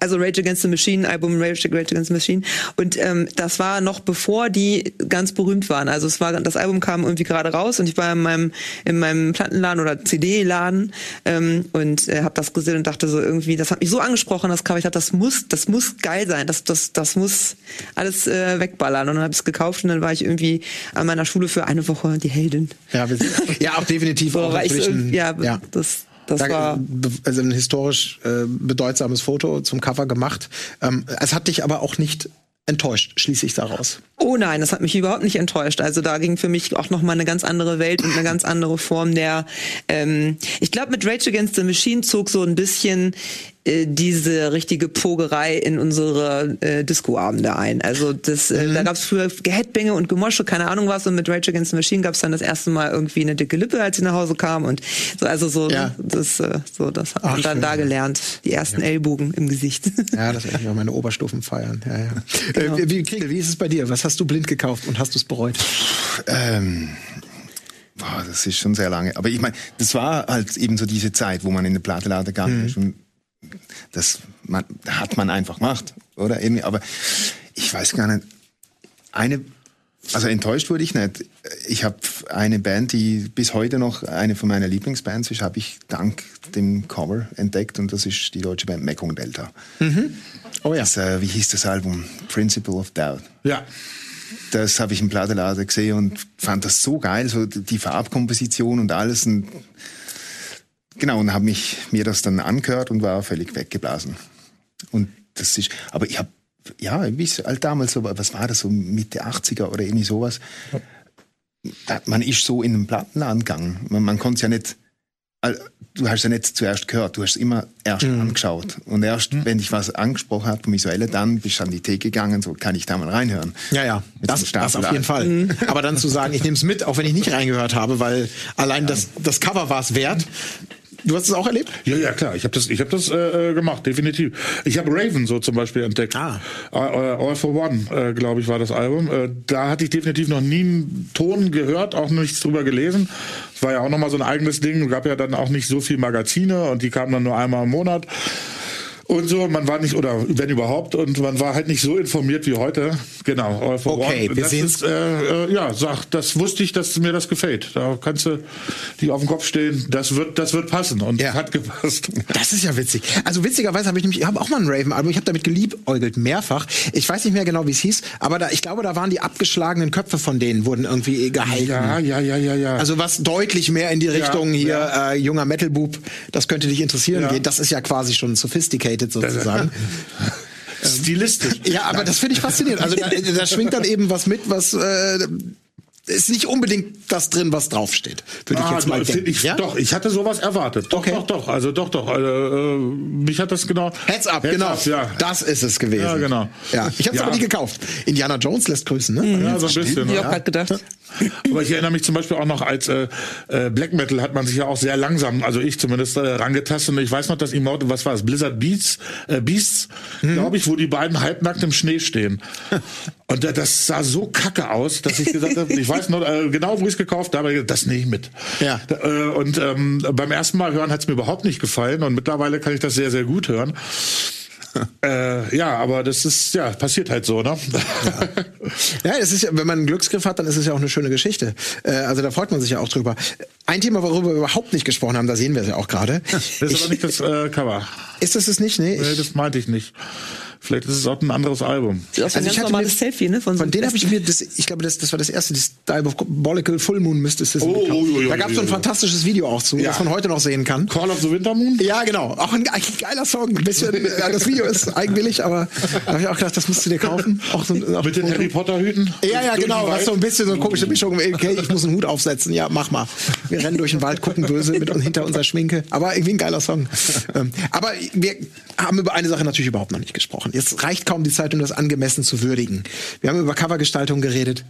also Rage Against the Machine Album Rage, Rage Against the Machine und ähm, das war noch bevor die ganz berühmt waren. Also es war das Album kam irgendwie gerade raus und ich war in meinem in meinem Plattenladen oder CD-Laden ähm, und äh, habe das gesehen und dachte so irgendwie, das hat mich so angesprochen, das Cover. Ich dachte, das muss das muss geil sein, das das das muss alles äh, wegballern und dann habe ich es gekauft und dann war ich irgendwie an meiner Schule für eine Woche die Heldin. Ja, wir sind, ja auch definitiv. So, auch ein- irgendwie- ja, das das Da- war also ein historisch äh, bedeutsames Foto zum Cover gemacht. Ähm, es hat dich aber auch nicht enttäuscht, schließe ich daraus. Oh nein, das hat mich überhaupt nicht enttäuscht. Also da ging für mich auch noch mal eine ganz andere Welt und eine ganz andere Form der. Ähm, ich glaube, mit Rage Against the Machine zog so ein bisschen äh, diese richtige Pogerei in unsere äh, Discoabende ein. Also das, äh, da gab es früher Geheadbänge und Gemosche, keine Ahnung was. Und mit Rage Against the Machine gab es dann das erste Mal irgendwie eine dicke Lippe, als sie nach Hause kam. Und so, also so, Ja. das, äh, so, das hat Ach, man dann schön. da gelernt. Die ersten Ellbogen im Gesicht. Ja, das werde ich auch meine Oberstufen feiern. Ja, ja. Genau. Äh, wie, Kriegel, wie ist es bei dir? Was hast du blind gekauft und hast du es bereut? Ähm, boah, das ist schon sehr lange. Aber ich meine, das war halt eben so diese Zeit, wo man in den Plattenladen gegangen ist und das man, hat man einfach gemacht, oder? Irgendwie, aber ich weiß gar nicht. Eine, also enttäuscht wurde ich nicht. Ich habe eine Band, die bis heute noch eine von meiner Lieblingsbands ist, habe ich dank dem Cover entdeckt und das ist die deutsche Band Mekong Delta. Oh ja. Das, äh, wie hieß das Album? Principle of Doubt Ja. das habe ich im Plattenladen gesehen und fand das so geil, so die Farbkomposition und alles. Und genau, und habe mich mir das dann angehört und war völlig weggeblasen. Und das ist, aber ich habe, ja, wie es halt damals so, war, was war das, so Mitte 80er oder irgendwie sowas. Da, man ist so in den Plattenladen gegangen. Man, man konnte es ja nicht, du hast ja nicht zuerst gehört, du hast es immer erst angeschaut. Und erst, wenn dich was angesprochen hat, vom Visuellen, dann bist du an die Theke gegangen, so kann ich da mal reinhören. Ja, ja, das, das auf jeden Fall. Aber dann zu sagen, ich nehme es mit, auch wenn ich nicht reingehört habe, weil allein das, das Cover war es wert. Du hast es auch erlebt? Ja, ja, klar. Ich habe das, ich hab das äh, äh, gemacht, definitiv. Ich habe Raven so zum Beispiel entdeckt. Ah. Äh, äh, All for One, äh, glaube ich, war das Album. Äh, da hatte ich definitiv noch nie einen Ton gehört, auch nichts drüber gelesen. Es war ja auch nochmal so ein eigenes Ding. Es gab ja dann auch nicht so viel Magazine und die kamen dann nur einmal im Monat. Und so, man war nicht, oder wenn überhaupt, und man war halt nicht so informiert wie heute. Genau, All for Okay, One. wir das sehen's. ist, äh, äh, ja, sag, das wusste ich, dass mir das gefällt. Da kannst du die auf den Kopf stehen, das wird, das wird passen. Und Ja. hat gepasst. Das ist ja witzig. Also witzigerweise habe ich nämlich, ich habe auch mal ein Raven-Album, ich habe damit geliebäugelt, mehrfach. Ich weiß nicht mehr genau, wie es hieß, aber da, ich glaube, da waren die abgeschlagenen Köpfe von denen, wurden irgendwie gehalten. Ja, ja, ja, ja, ja. Also was deutlich mehr in die Richtung hier, ja. Äh, junger Metal-Bub, das könnte dich interessieren Ja. geht. Das ist ja quasi schon sophisticated sozusagen. stilistisch. ja, aber das finde ich faszinierend. Also da, da schwingt dann eben was mit, was äh, ist nicht unbedingt das drin, was draufsteht. Würde ich Ah, jetzt mal doch, denken. ich, ja? Doch, ich hatte sowas erwartet. Doch, Okay. doch, doch. Also doch, doch. Also, äh, mich hat das genau. Heads up, Heads genau. up, ja. Das ist es gewesen. Ja, genau. Ja, ich habe es Ja. aber nie gekauft. Indiana Jones lässt grüßen, ne? Ja, so ein bisschen. Ich ne? hab grad gedacht. Aber ich erinnere mich zum Beispiel auch noch, als äh, äh, Black Metal hat man sich ja auch sehr langsam, also ich zumindest, äh, rangetastet. Und ich weiß noch, dass Emote, was war es, Blizzard Beats, äh, Beasts, Mhm. glaube ich, wo die beiden halbnackt im Schnee stehen. Und äh, das sah so kacke aus, dass ich gesagt habe, ich weiß noch, äh, genau wo ich es gekauft habe, das nehme ich mit. Ja. Da, äh, und ähm, beim ersten Mal hören hat es mir überhaupt nicht gefallen und mittlerweile kann ich das sehr, sehr gut hören. äh, ja, aber das ist, ja, passiert halt so, ne? Ja, es ist wenn man einen Glücksgriff hat, dann ist es ja auch eine schöne Geschichte. Äh, also da freut man sich ja auch drüber. Ein Thema, worüber wir überhaupt nicht gesprochen haben, da sehen wir es ja auch gerade. Das ist Ich- aber nicht das äh, Cover. Ist das es nicht? Nee, Nee, das meinte ich nicht. Vielleicht ist es auch ein anderes Album. Wie ein Also ich ganz hatte normales mir- Selfie, ne? Von, so Von denen habe ich mir, das, ich glaube, das, das war das erste, das Diabolical Full Moon müsste es Oh, oh, oh, oh, Da gab es so ein oh, oh. fantastisches Video auch zu, Ja. das man heute noch sehen kann. Call of the Winter Moon? Ja, genau. Auch ein, ein geiler Song. Ein bisschen, ja, das Video ist eigenwillig, aber da habe ich auch gedacht, das musst du dir kaufen. Auch so ein, auch Mit den. Harry Potter Hüten? Ja, ja, genau. Das ist so ein bisschen so eine komische Mischung. Okay, ich muss einen Hut aufsetzen. Ja, mach mal. Wir rennen durch den Wald, gucken böse mit hinter unserer Schminke. Aber irgendwie ein geiler Song. Ähm, aber wir haben über eine Sache natürlich überhaupt noch nicht gesprochen. Jetzt reicht kaum die Zeit, um das angemessen zu würdigen. Wir haben über Covergestaltung geredet.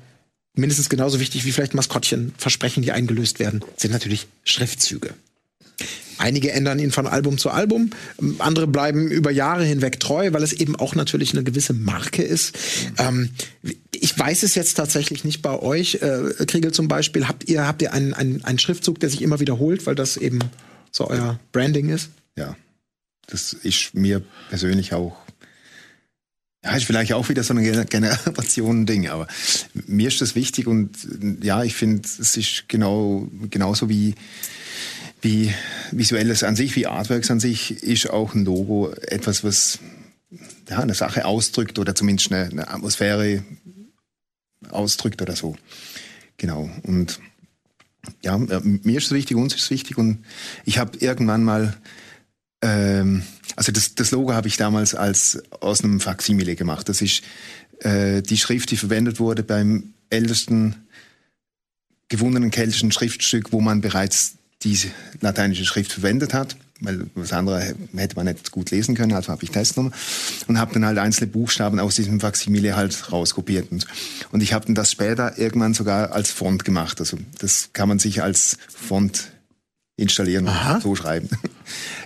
Mindestens genauso wichtig wie vielleicht Maskottchen, Versprechen, die eingelöst werden, sind natürlich Schriftzüge. Einige ändern ihn von Album zu Album, andere bleiben über Jahre hinweg treu, weil es eben auch natürlich eine gewisse Marke ist. Ähm, ich weiß es jetzt tatsächlich nicht bei euch. Äh, Kriegel zum Beispiel, habt ihr, habt ihr einen, einen, einen Schriftzug, der sich immer wiederholt, weil das eben so euer Branding ist? Ja, das ist mir persönlich auch. Ja, ist vielleicht auch wieder so ein Gener- Generationen-Ding, aber mir ist das wichtig und ja, ich finde, es ist genau, genauso wie, wie visuelles an sich, wie Artworks an sich, ist auch ein Logo etwas, was ja, eine Sache ausdrückt oder zumindest eine, eine Atmosphäre ausdrückt oder so. Genau. Und ja, äh, mir ist es wichtig, uns ist es wichtig und ich habe irgendwann mal ähm, also das, das Logo habe ich damals als aus einem Faksimile gemacht. Das ist äh, die Schrift, die verwendet wurde beim ältesten gewundenen keltischen Schriftstück, wo man bereits diese lateinische Schrift verwendet hat. weil das andere hätte man nicht gut lesen können, also habe ich Testnummer und habe dann halt einzelne Buchstaben aus diesem Faximile halt rauskopiert. Und ich habe dann das später irgendwann sogar als Font gemacht. Also das kann man sich als Font installieren Aha. und so schreiben.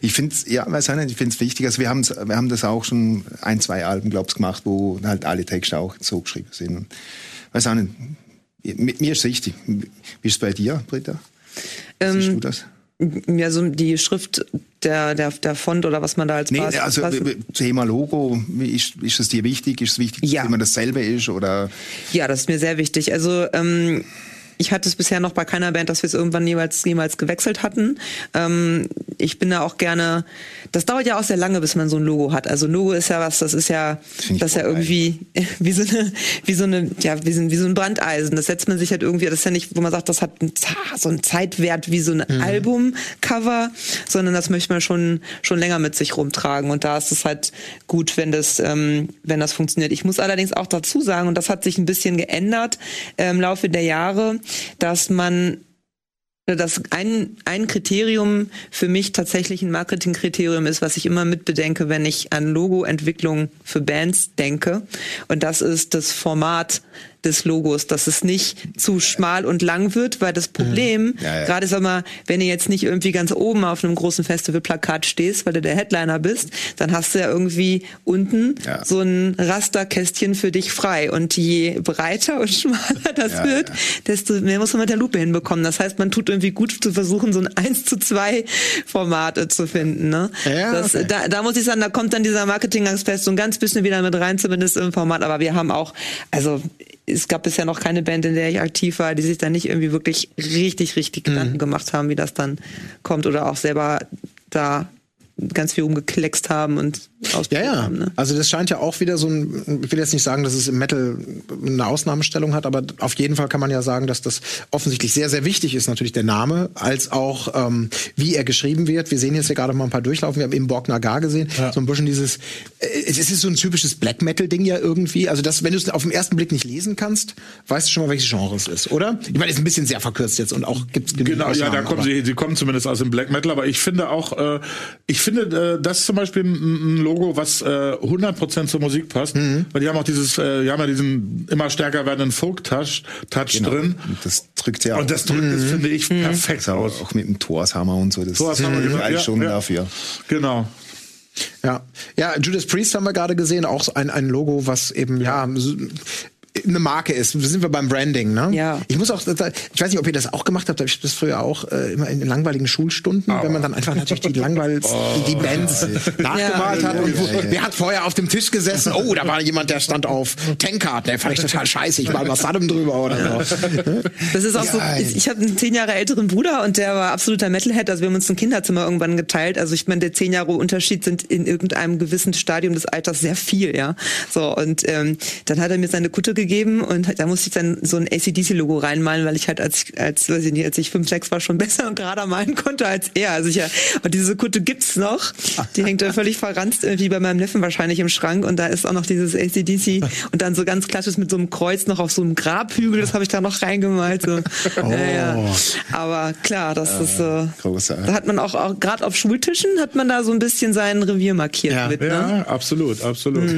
Ich finde es, ja, weiß auch nicht, ich finde es wichtig. Also wir, haben's, wir haben das auch schon ein, zwei Alben, glaube ich, gemacht, wo halt alle Texte auch so geschrieben sind. Und, weiß auch nicht, mir, mir ist wichtig. Wie ist es bei dir, Britta? Ähm, Siehst du das? Ja, so die Schrift der, der, der Font oder was man da als Nee, Basis- also Basis- äh, Thema Logo, ist, ist es dir wichtig? Ist es wichtig, Ja. dass immer dasselbe ist? Oder Ja, das ist mir sehr wichtig. Also ähm, ich hatte es bisher noch bei keiner Band, dass wir es irgendwann jeweils, jemals gewechselt hatten. Ähm, ich bin da auch gerne. Das dauert ja auch sehr lange, bis man so ein Logo hat. Also Logo ist ja was, das ist ja, ich das ist ja irgendwie wie so eine, wie so eine, ja, wie so, ein- wie so ein Brandeisen. Das setzt man sich halt irgendwie. Das ist ja nicht, wo man sagt, das hat einen, Za- so einen Zeitwert wie so ein Albumcover, sondern das möchte man schon schon länger mit sich rumtragen. Und da ist es halt gut, wenn das, ähm, wenn das funktioniert. Ich muss allerdings auch dazu sagen, und das hat sich ein bisschen geändert äh, im Laufe der Jahre, dass man dass ein, ein Kriterium für mich tatsächlich ein Marketingkriterium ist, was ich immer mitbedenke, wenn ich an Logoentwicklung für Bands denke. Und das ist das Format des Logos, dass es nicht zu schmal und lang wird, weil das Problem, Ja, ja. gerade sag mal, wenn ihr jetzt nicht irgendwie ganz oben auf einem großen Festivalplakat stehst, weil du der Headliner bist, dann hast du ja irgendwie unten Ja. so ein Rasterkästchen für dich frei. Und je breiter und schmaler das wird, desto mehr muss man mit der Lupe hinbekommen. Das heißt, man tut irgendwie gut zu versuchen, so ein 1 zu 2 Format zu finden. Ne? Das, okay. da, da muss ich sagen, da kommt dann dieser Marketingaspekt so ein ganz bisschen wieder mit rein, zumindest im Format. Aber wir haben auch, also es gab bisher noch keine Band, in der ich aktiv war, die sich da nicht irgendwie wirklich richtig, richtig Mhm. Gedanken gemacht haben, wie das dann kommt oder auch selber da ganz viel rumgekleckst haben und Ja, ausprobiert ja. haben. Ne? Also das scheint ja auch wieder so ein, ich will jetzt nicht sagen, dass es im Metal eine Ausnahmestellung hat, aber auf jeden Fall kann man ja sagen, dass das offensichtlich sehr, sehr wichtig ist, natürlich der Name, als auch ähm, wie er geschrieben wird. Wir sehen jetzt hier gerade mal ein paar durchlaufen. Wir haben eben Borg Nagar gesehen. So ein bisschen dieses, äh, es ist so ein typisches Black Metal-Ding ja irgendwie. Also das, wenn du es auf den ersten Blick nicht lesen kannst, weißt du schon mal, welches Genre es ist, oder? Ich meine, ist ein bisschen sehr verkürzt jetzt und auch gibt's genug Genau, ja, da kommen sie, sie kommen zumindest aus dem Black Metal, aber ich finde auch, äh, ich finde, äh, das ist zum Beispiel ein, Logo, was äh, 100% zur Musik passt, Mhm. weil die haben auch dieses, äh, die haben ja diesen immer stärker werdenden Folk-Touch Touch Genau. drin. Und das drückt ja auch. Und das drückt, das finde ich perfekt auch, aus. auch mit dem Torshammer und so. Das Torshammer, ist genau, drei ja, Stunden ja. dafür. Genau. Ja, ja, Judas Priest haben wir gerade gesehen, auch ein, ein Logo, was eben ja eine Marke ist. Da sind wir beim Branding, ne? Ja. Ich muss auch, ich weiß nicht, ob ihr das auch gemacht habt, aber ich hab das früher auch äh, immer in den langweiligen Schulstunden, wenn man dann einfach natürlich die langweilsten, die Bands nachgemalt Ja. hat. Und wo, Ja, ja. wer hat vorher auf dem Tisch gesessen? Oh, da war jemand, der stand auf Tankard, der fand ich total scheiße. Ich mal was Saddam drüber oder so. Das ist auch so, Geil. ich, ich habe einen zehn Jahre älteren Bruder und der war absoluter Metalhead. Also wir haben uns ein Kinderzimmer irgendwann geteilt. Also ich meine, der zehn Jahre Unterschied sind in irgendeinem gewissen Stadium des Alters sehr viel, ja. So und ähm, dann hat er mir seine Kutte gegeben und da musste ich dann so ein ACDC-Logo reinmalen, weil ich halt als als weiß ich nicht, als ich fünf sechs war schon besser und gerader malen konnte als er. Also ich ja, und diese Kutte gibt's noch. Die hängt da völlig verranzt irgendwie bei meinem Neffen wahrscheinlich im Schrank und da ist auch noch dieses ACDC und dann so ganz klassisch mit so einem Kreuz noch auf so einem Grabhügel. Das habe ich da noch reingemalt. So. Ja, ja. Aber klar, das ist so. großartig. Da hat man auch, auch gerade auf Schultischen hat man da so ein bisschen sein Revier markiert Ja. mit. Ne? Ja, absolut, absolut.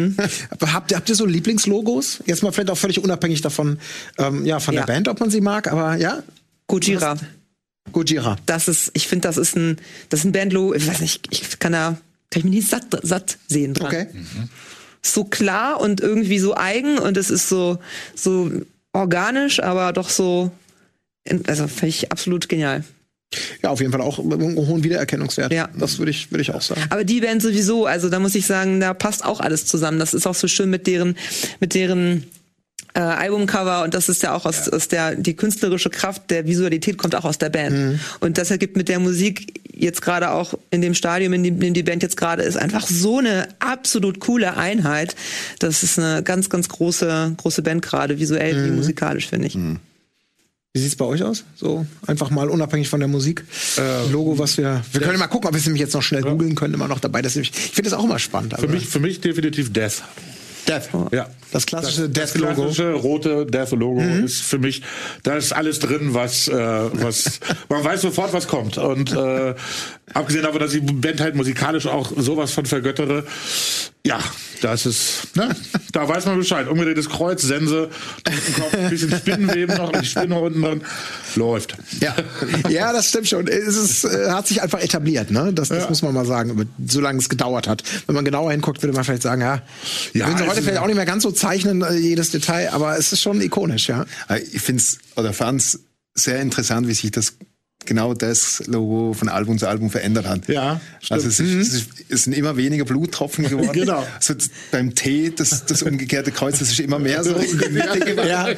Habt, ihr- habt ihr so Lieblingslogos? Jetzt mal vielleicht auch völlig unabhängig davon, ähm, ja, von Ja. der Band, ob man sie mag, aber ja, Gojira. Gojira. Das ist, ich finde, das ist ein, das ist ein Bandlogo. Ich weiß nicht, ich kann da, kann ich mich nicht satt, satt sehen dran. Okay. Ist so klar und irgendwie so eigen und es ist so, so organisch, aber doch so, also finde ich absolut genial. Ja, auf jeden Fall auch mit einem hohen Wiedererkennungswert. Ja. Das würde ich, würde ich auch sagen. Aber die Band sowieso, also da muss ich sagen, da passt auch alles zusammen. Das ist auch so schön mit deren, mit deren äh, Albumcover und das ist ja auch aus, aus der die künstlerische Kraft der Visualität kommt auch aus der Band und das ergibt mit der Musik jetzt gerade auch in dem Stadium in dem, in dem die Band jetzt gerade ist einfach so eine absolut coole Einheit das ist eine ganz ganz große große Band gerade visuell wie musikalisch finde ich Wie sieht's bei euch aus? So einfach mal unabhängig von der Musik. Ein Logo, was wir. Wir können mal gucken, ob wir es nämlich jetzt noch schnell googeln können, immer noch dabei. Das ist nämlich, ich finde das auch immer spannend. Für mich, für mich definitiv Death. Death. Ja. Das klassische das Death-Logo. klassische rote Death-Logo ist für mich, da ist alles drin, was, äh, was man weiß sofort, was kommt. Und äh, abgesehen davon, dass ich die Band halt musikalisch auch sowas von vergöttere, ja, das ist, ne, da weiß man Bescheid. Umgedrehtes Kreuz, Sense, Kopf, ein bisschen Spinnenweben noch, die Spinne unten drin, läuft. Ja. ja, das stimmt schon. Es ist, äh, hat sich einfach etabliert, ne? Das, das Ja. muss man mal sagen, solange es gedauert hat. Wenn man genauer hinguckt, würde man vielleicht sagen, ja, Ja, ist- vielleicht auch nicht mehr ganz so zeichnen, äh, jedes Detail, aber es ist schon ikonisch, ja. Äh, Ich finde es oder fand es sehr interessant, wie sich das genau das Logo von Album zu Album verändert hat. Ja, also es, ist, es, ist, es sind immer weniger Bluttropfen geworden. Genau. So beim T, das, das umgekehrte Kreuz, das ist immer mehr so in die Mitte geworden. Ja.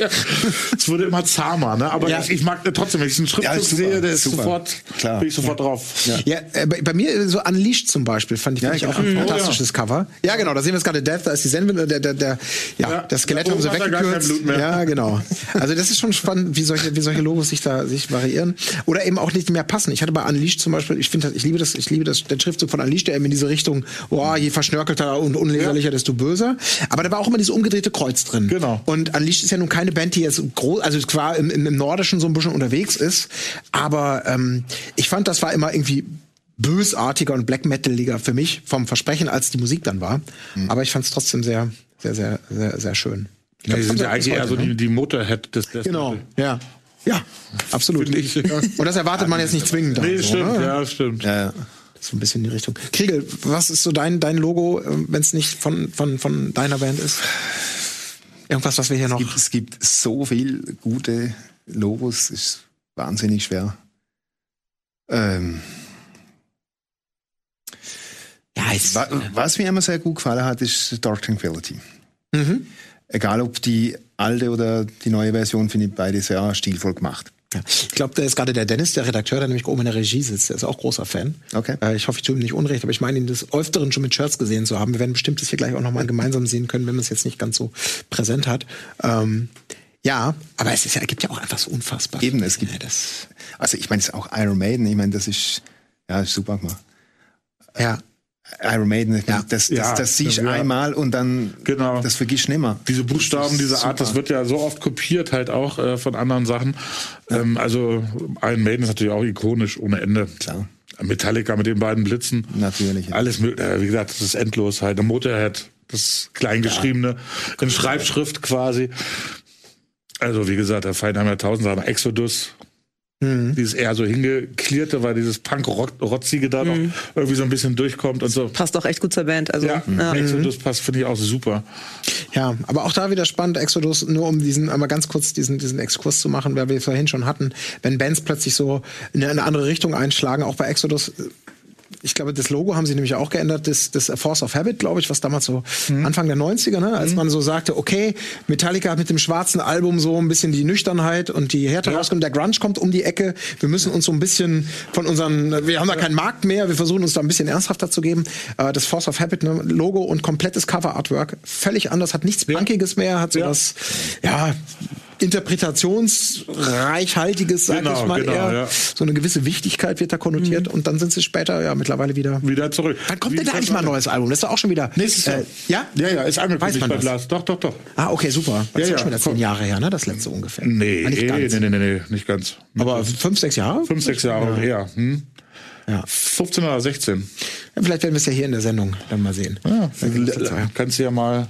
Es wurde immer zahmer, ne? Aber Ja. ich, ich mag trotzdem, wenn ich einen Ja, Schriftzug ist super, sehe, der ist super. sofort, Klar. bin ich sofort drauf. Ja, äh, bei, bei mir äh, so Unleashed zum Beispiel fand ich, Ja, fand ich auch genau. ein fantastisches Cover. Ja, genau, da sehen wir jetzt gerade Death, da ist die Sense, der, der, der, ja, Ja, das Skelett haben sie weggekürzt. Blut mehr. Ja, genau. Also das ist schon spannend, wie solche, wie solche Logos sich da sich variieren. Oder eben auch nicht mehr passen. Ich hatte bei Unleashed zum Beispiel, ich finde, ich liebe das, ich liebe das, der Schriftzug von Unleashed, der eben in diese Richtung, oh, je verschnörkelter und unleserlicher, desto böser. Aber da war auch immer dieses umgedrehte Kreuz drin. Genau. Und Unleashed ist ja nun keine Band, die jetzt groß, also zwar im, im, im Nordischen so ein bisschen unterwegs ist, aber ähm, ich fand, das war immer irgendwie bösartiger und Black Metaliger für mich vom Versprechen, als die Musik dann war. Aber ich fand es trotzdem sehr, sehr, sehr, sehr, sehr schön. Ich Ja, glaub, die sind ja eigentlich eher so ne? die, die Motorhead des, des Genau, ja. Ja, absolut. Ich, ja. Und das erwartet man jetzt nicht zwingend. Nee, so, stimmt, ne? ja, stimmt. Ja, ja. Das ist so ein bisschen in die Richtung. Kriegel, was ist so dein, dein Logo, wenn es nicht von, von, von deiner Band ist? Irgendwas, was wir hier noch. Es gibt, es gibt so viel gute Logos, ist wahnsinnig schwer. Ähm, Ja, jetzt, wa- was mir immer sehr gut gefallen hat, ist Dark Tranquility. Mhm. Egal ob die alte oder die neue Version, finde ich beide sehr stilvoll gemacht. Ja. Ich glaube, da ist gerade der Dennis, der Redakteur, der nämlich oben in der Regie sitzt, der ist auch großer Fan. Okay. Äh, ich hoffe, ich tue ihm nicht unrecht, aber ich meine ihn des Öfteren schon mit Shirts gesehen zu haben. Wir werden bestimmt das hier gleich auch nochmal gemeinsam sehen können, wenn man es jetzt nicht ganz so präsent hat. Ähm, ja, aber es ist ja, gibt ja auch einfach so unfassbar. Eben, es gibt- Ja, das, Also ich meine, es ist auch Iron Maiden, ich meine, das ist, ja, super gemacht. ja. Iron Maiden, Ja. das, das, Ja, das siehst ja. einmal und dann, Genau. das vergisst du nimmer. Diese Buchstaben, diese Art, das wird ja so oft kopiert halt auch äh, von anderen Sachen. Ähm, also Iron Maiden ist natürlich auch ikonisch ohne Ende. Klar. Metallica mit den beiden Blitzen. Natürlich. Alles mögliche. Äh, wie gesagt, das ist endlos halt. Der Motorhead, das Kleingeschriebene, in Schreibschrift quasi. Also wie gesagt, der Feind haben ja tausend Sachen. Exodus, dieses eher so hingeklierte, weil dieses Punk-Rotzige da noch irgendwie so ein bisschen durchkommt und so. Passt auch echt gut zur Band. Also, Ja, ja. Exodus passt, finde ich auch super. Ja, aber auch da wieder spannend, Exodus, nur um diesen, einmal ganz kurz diesen, diesen Exkurs zu machen, weil wir vorhin schon hatten, wenn Bands plötzlich so in eine andere Richtung einschlagen, auch bei Exodus, ich glaube, das Logo haben sie nämlich auch geändert, das, das Force of Habit, glaube ich, was damals so Anfang der 90er, ne, als man so sagte, okay, Metallica hat mit dem schwarzen Album so ein bisschen die Nüchternheit und die Härte rausgenommen, der Grunge kommt um die Ecke, wir müssen uns so ein bisschen von unseren, wir haben da keinen Markt mehr, wir versuchen uns da ein bisschen ernsthafter zu geben. Äh, Das Force of Habit, ne, Logo und komplettes Cover-Artwork, völlig anders, hat nichts Punkiges mehr, hat so Ja. das, ja, interpretationsreichhaltiges, sag Genau, ich mal genau, eher. ja. So eine gewisse Wichtigkeit wird da konnotiert und dann sind sie später ja mittlerweile wieder. Wieder zurück. Wann kommt Wie denn da eigentlich mal ein neues Album? Das ist doch auch schon wieder. Nächstes Jahr. Äh, ja? Ja, ja, ist Weiß angekündigt man bei? Blast. Doch, doch, doch. Ah, okay, super. Das ist Ja, ja, schon wieder ja, zehn. Jahre her, ne? Das letzte ungefähr. Nee, Ah, nicht nee, ganz. nee, nee, nee, nicht ganz. Aber fünf, sechs Jahre? Fünf, sechs Jahre eher. Hm? Ja. 15 oder 16. Ja, vielleicht werden wir es ja hier in der Sendung dann mal sehen. Ja, ja. kannst du ja mal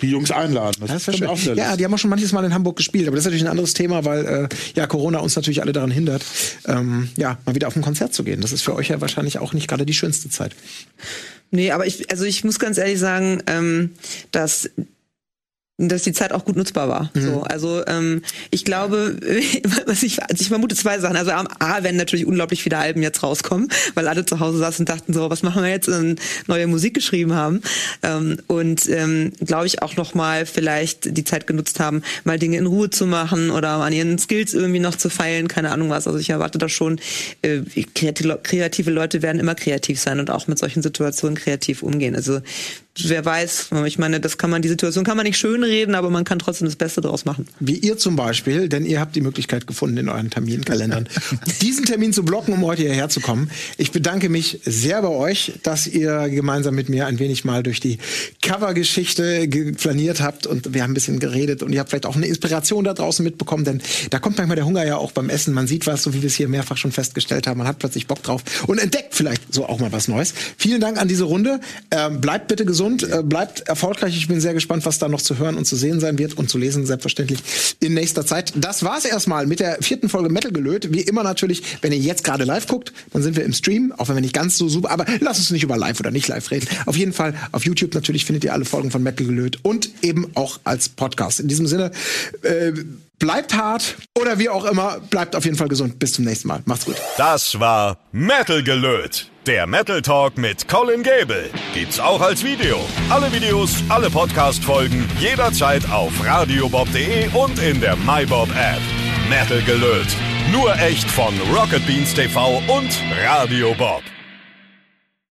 die Jungs einladen. Das, Das ist auch schön. Ja, die haben auch schon manches Mal in Hamburg gespielt, aber das ist natürlich ein anderes Thema, weil äh, ja Corona uns natürlich alle daran hindert, ähm, ja mal wieder auf ein Konzert zu gehen. Das ist für euch ja wahrscheinlich auch nicht gerade die schönste Zeit. Nee, aber ich, also ich muss ganz ehrlich sagen, ähm, dass dass die Zeit auch gut nutzbar war. So, also ähm, ich glaube, was ich, also ich vermute zwei Sachen. Also am A werden natürlich unglaublich viele Alben jetzt rauskommen, weil alle zu Hause saßen und dachten so, was machen wir jetzt? Und neue Musik geschrieben haben ähm, und ähm, glaube ich auch noch mal vielleicht die Zeit genutzt haben, mal Dinge in Ruhe zu machen oder an ihren Skills irgendwie noch zu feilen, keine Ahnung was. Also ich erwarte da schon, äh, kreative Leute werden immer kreativ sein und auch mit solchen Situationen kreativ umgehen. Also wer weiß, ich meine, das kann man, die Situation kann man nicht schönreden, aber man kann trotzdem das Beste daraus machen. Wie ihr zum Beispiel, denn ihr habt die Möglichkeit gefunden, in euren Terminkalendern diesen Termin zu blocken, um heute hierher zu kommen. Ich bedanke mich sehr bei euch, dass ihr gemeinsam mit mir ein wenig mal durch die Covergeschichte flaniert habt und wir haben ein bisschen geredet und ihr habt vielleicht auch eine Inspiration da draußen mitbekommen, denn da kommt manchmal der Hunger ja auch beim Essen. Man sieht was, so wie wir es hier mehrfach schon festgestellt haben. Man hat plötzlich Bock drauf und entdeckt vielleicht so auch mal was Neues. Vielen Dank an diese Runde. Ähm, bleibt bitte gesund, äh, bleibt erfolgreich. Ich bin sehr gespannt, was da noch zu hören und zu sehen sein wird und zu lesen, selbstverständlich in nächster Zeit. Das war's erstmal mit der vierten Folge Metal gelöt. Wie immer natürlich, wenn ihr jetzt gerade live guckt, dann sind wir im Stream, auch wenn wir nicht ganz so super, aber lasst uns nicht über live oder nicht live reden. Auf jeden Fall auf YouTube natürlich findet ihr alle Folgen von Metal gelöt und eben auch als Podcast. In diesem Sinne, äh, bleibt hart oder wie auch immer, bleibt auf jeden Fall gesund. Bis zum nächsten Mal. Macht's gut. Das war Metal gelöt. Der Metal Talk mit Colin Gable. Gibt's auch als Video. Alle Videos, alle Podcast-Folgen jederzeit auf radiobob.de und in der MyBob App. Metal gelöt. Nur echt von Rocket Beans TV und Radio Bob.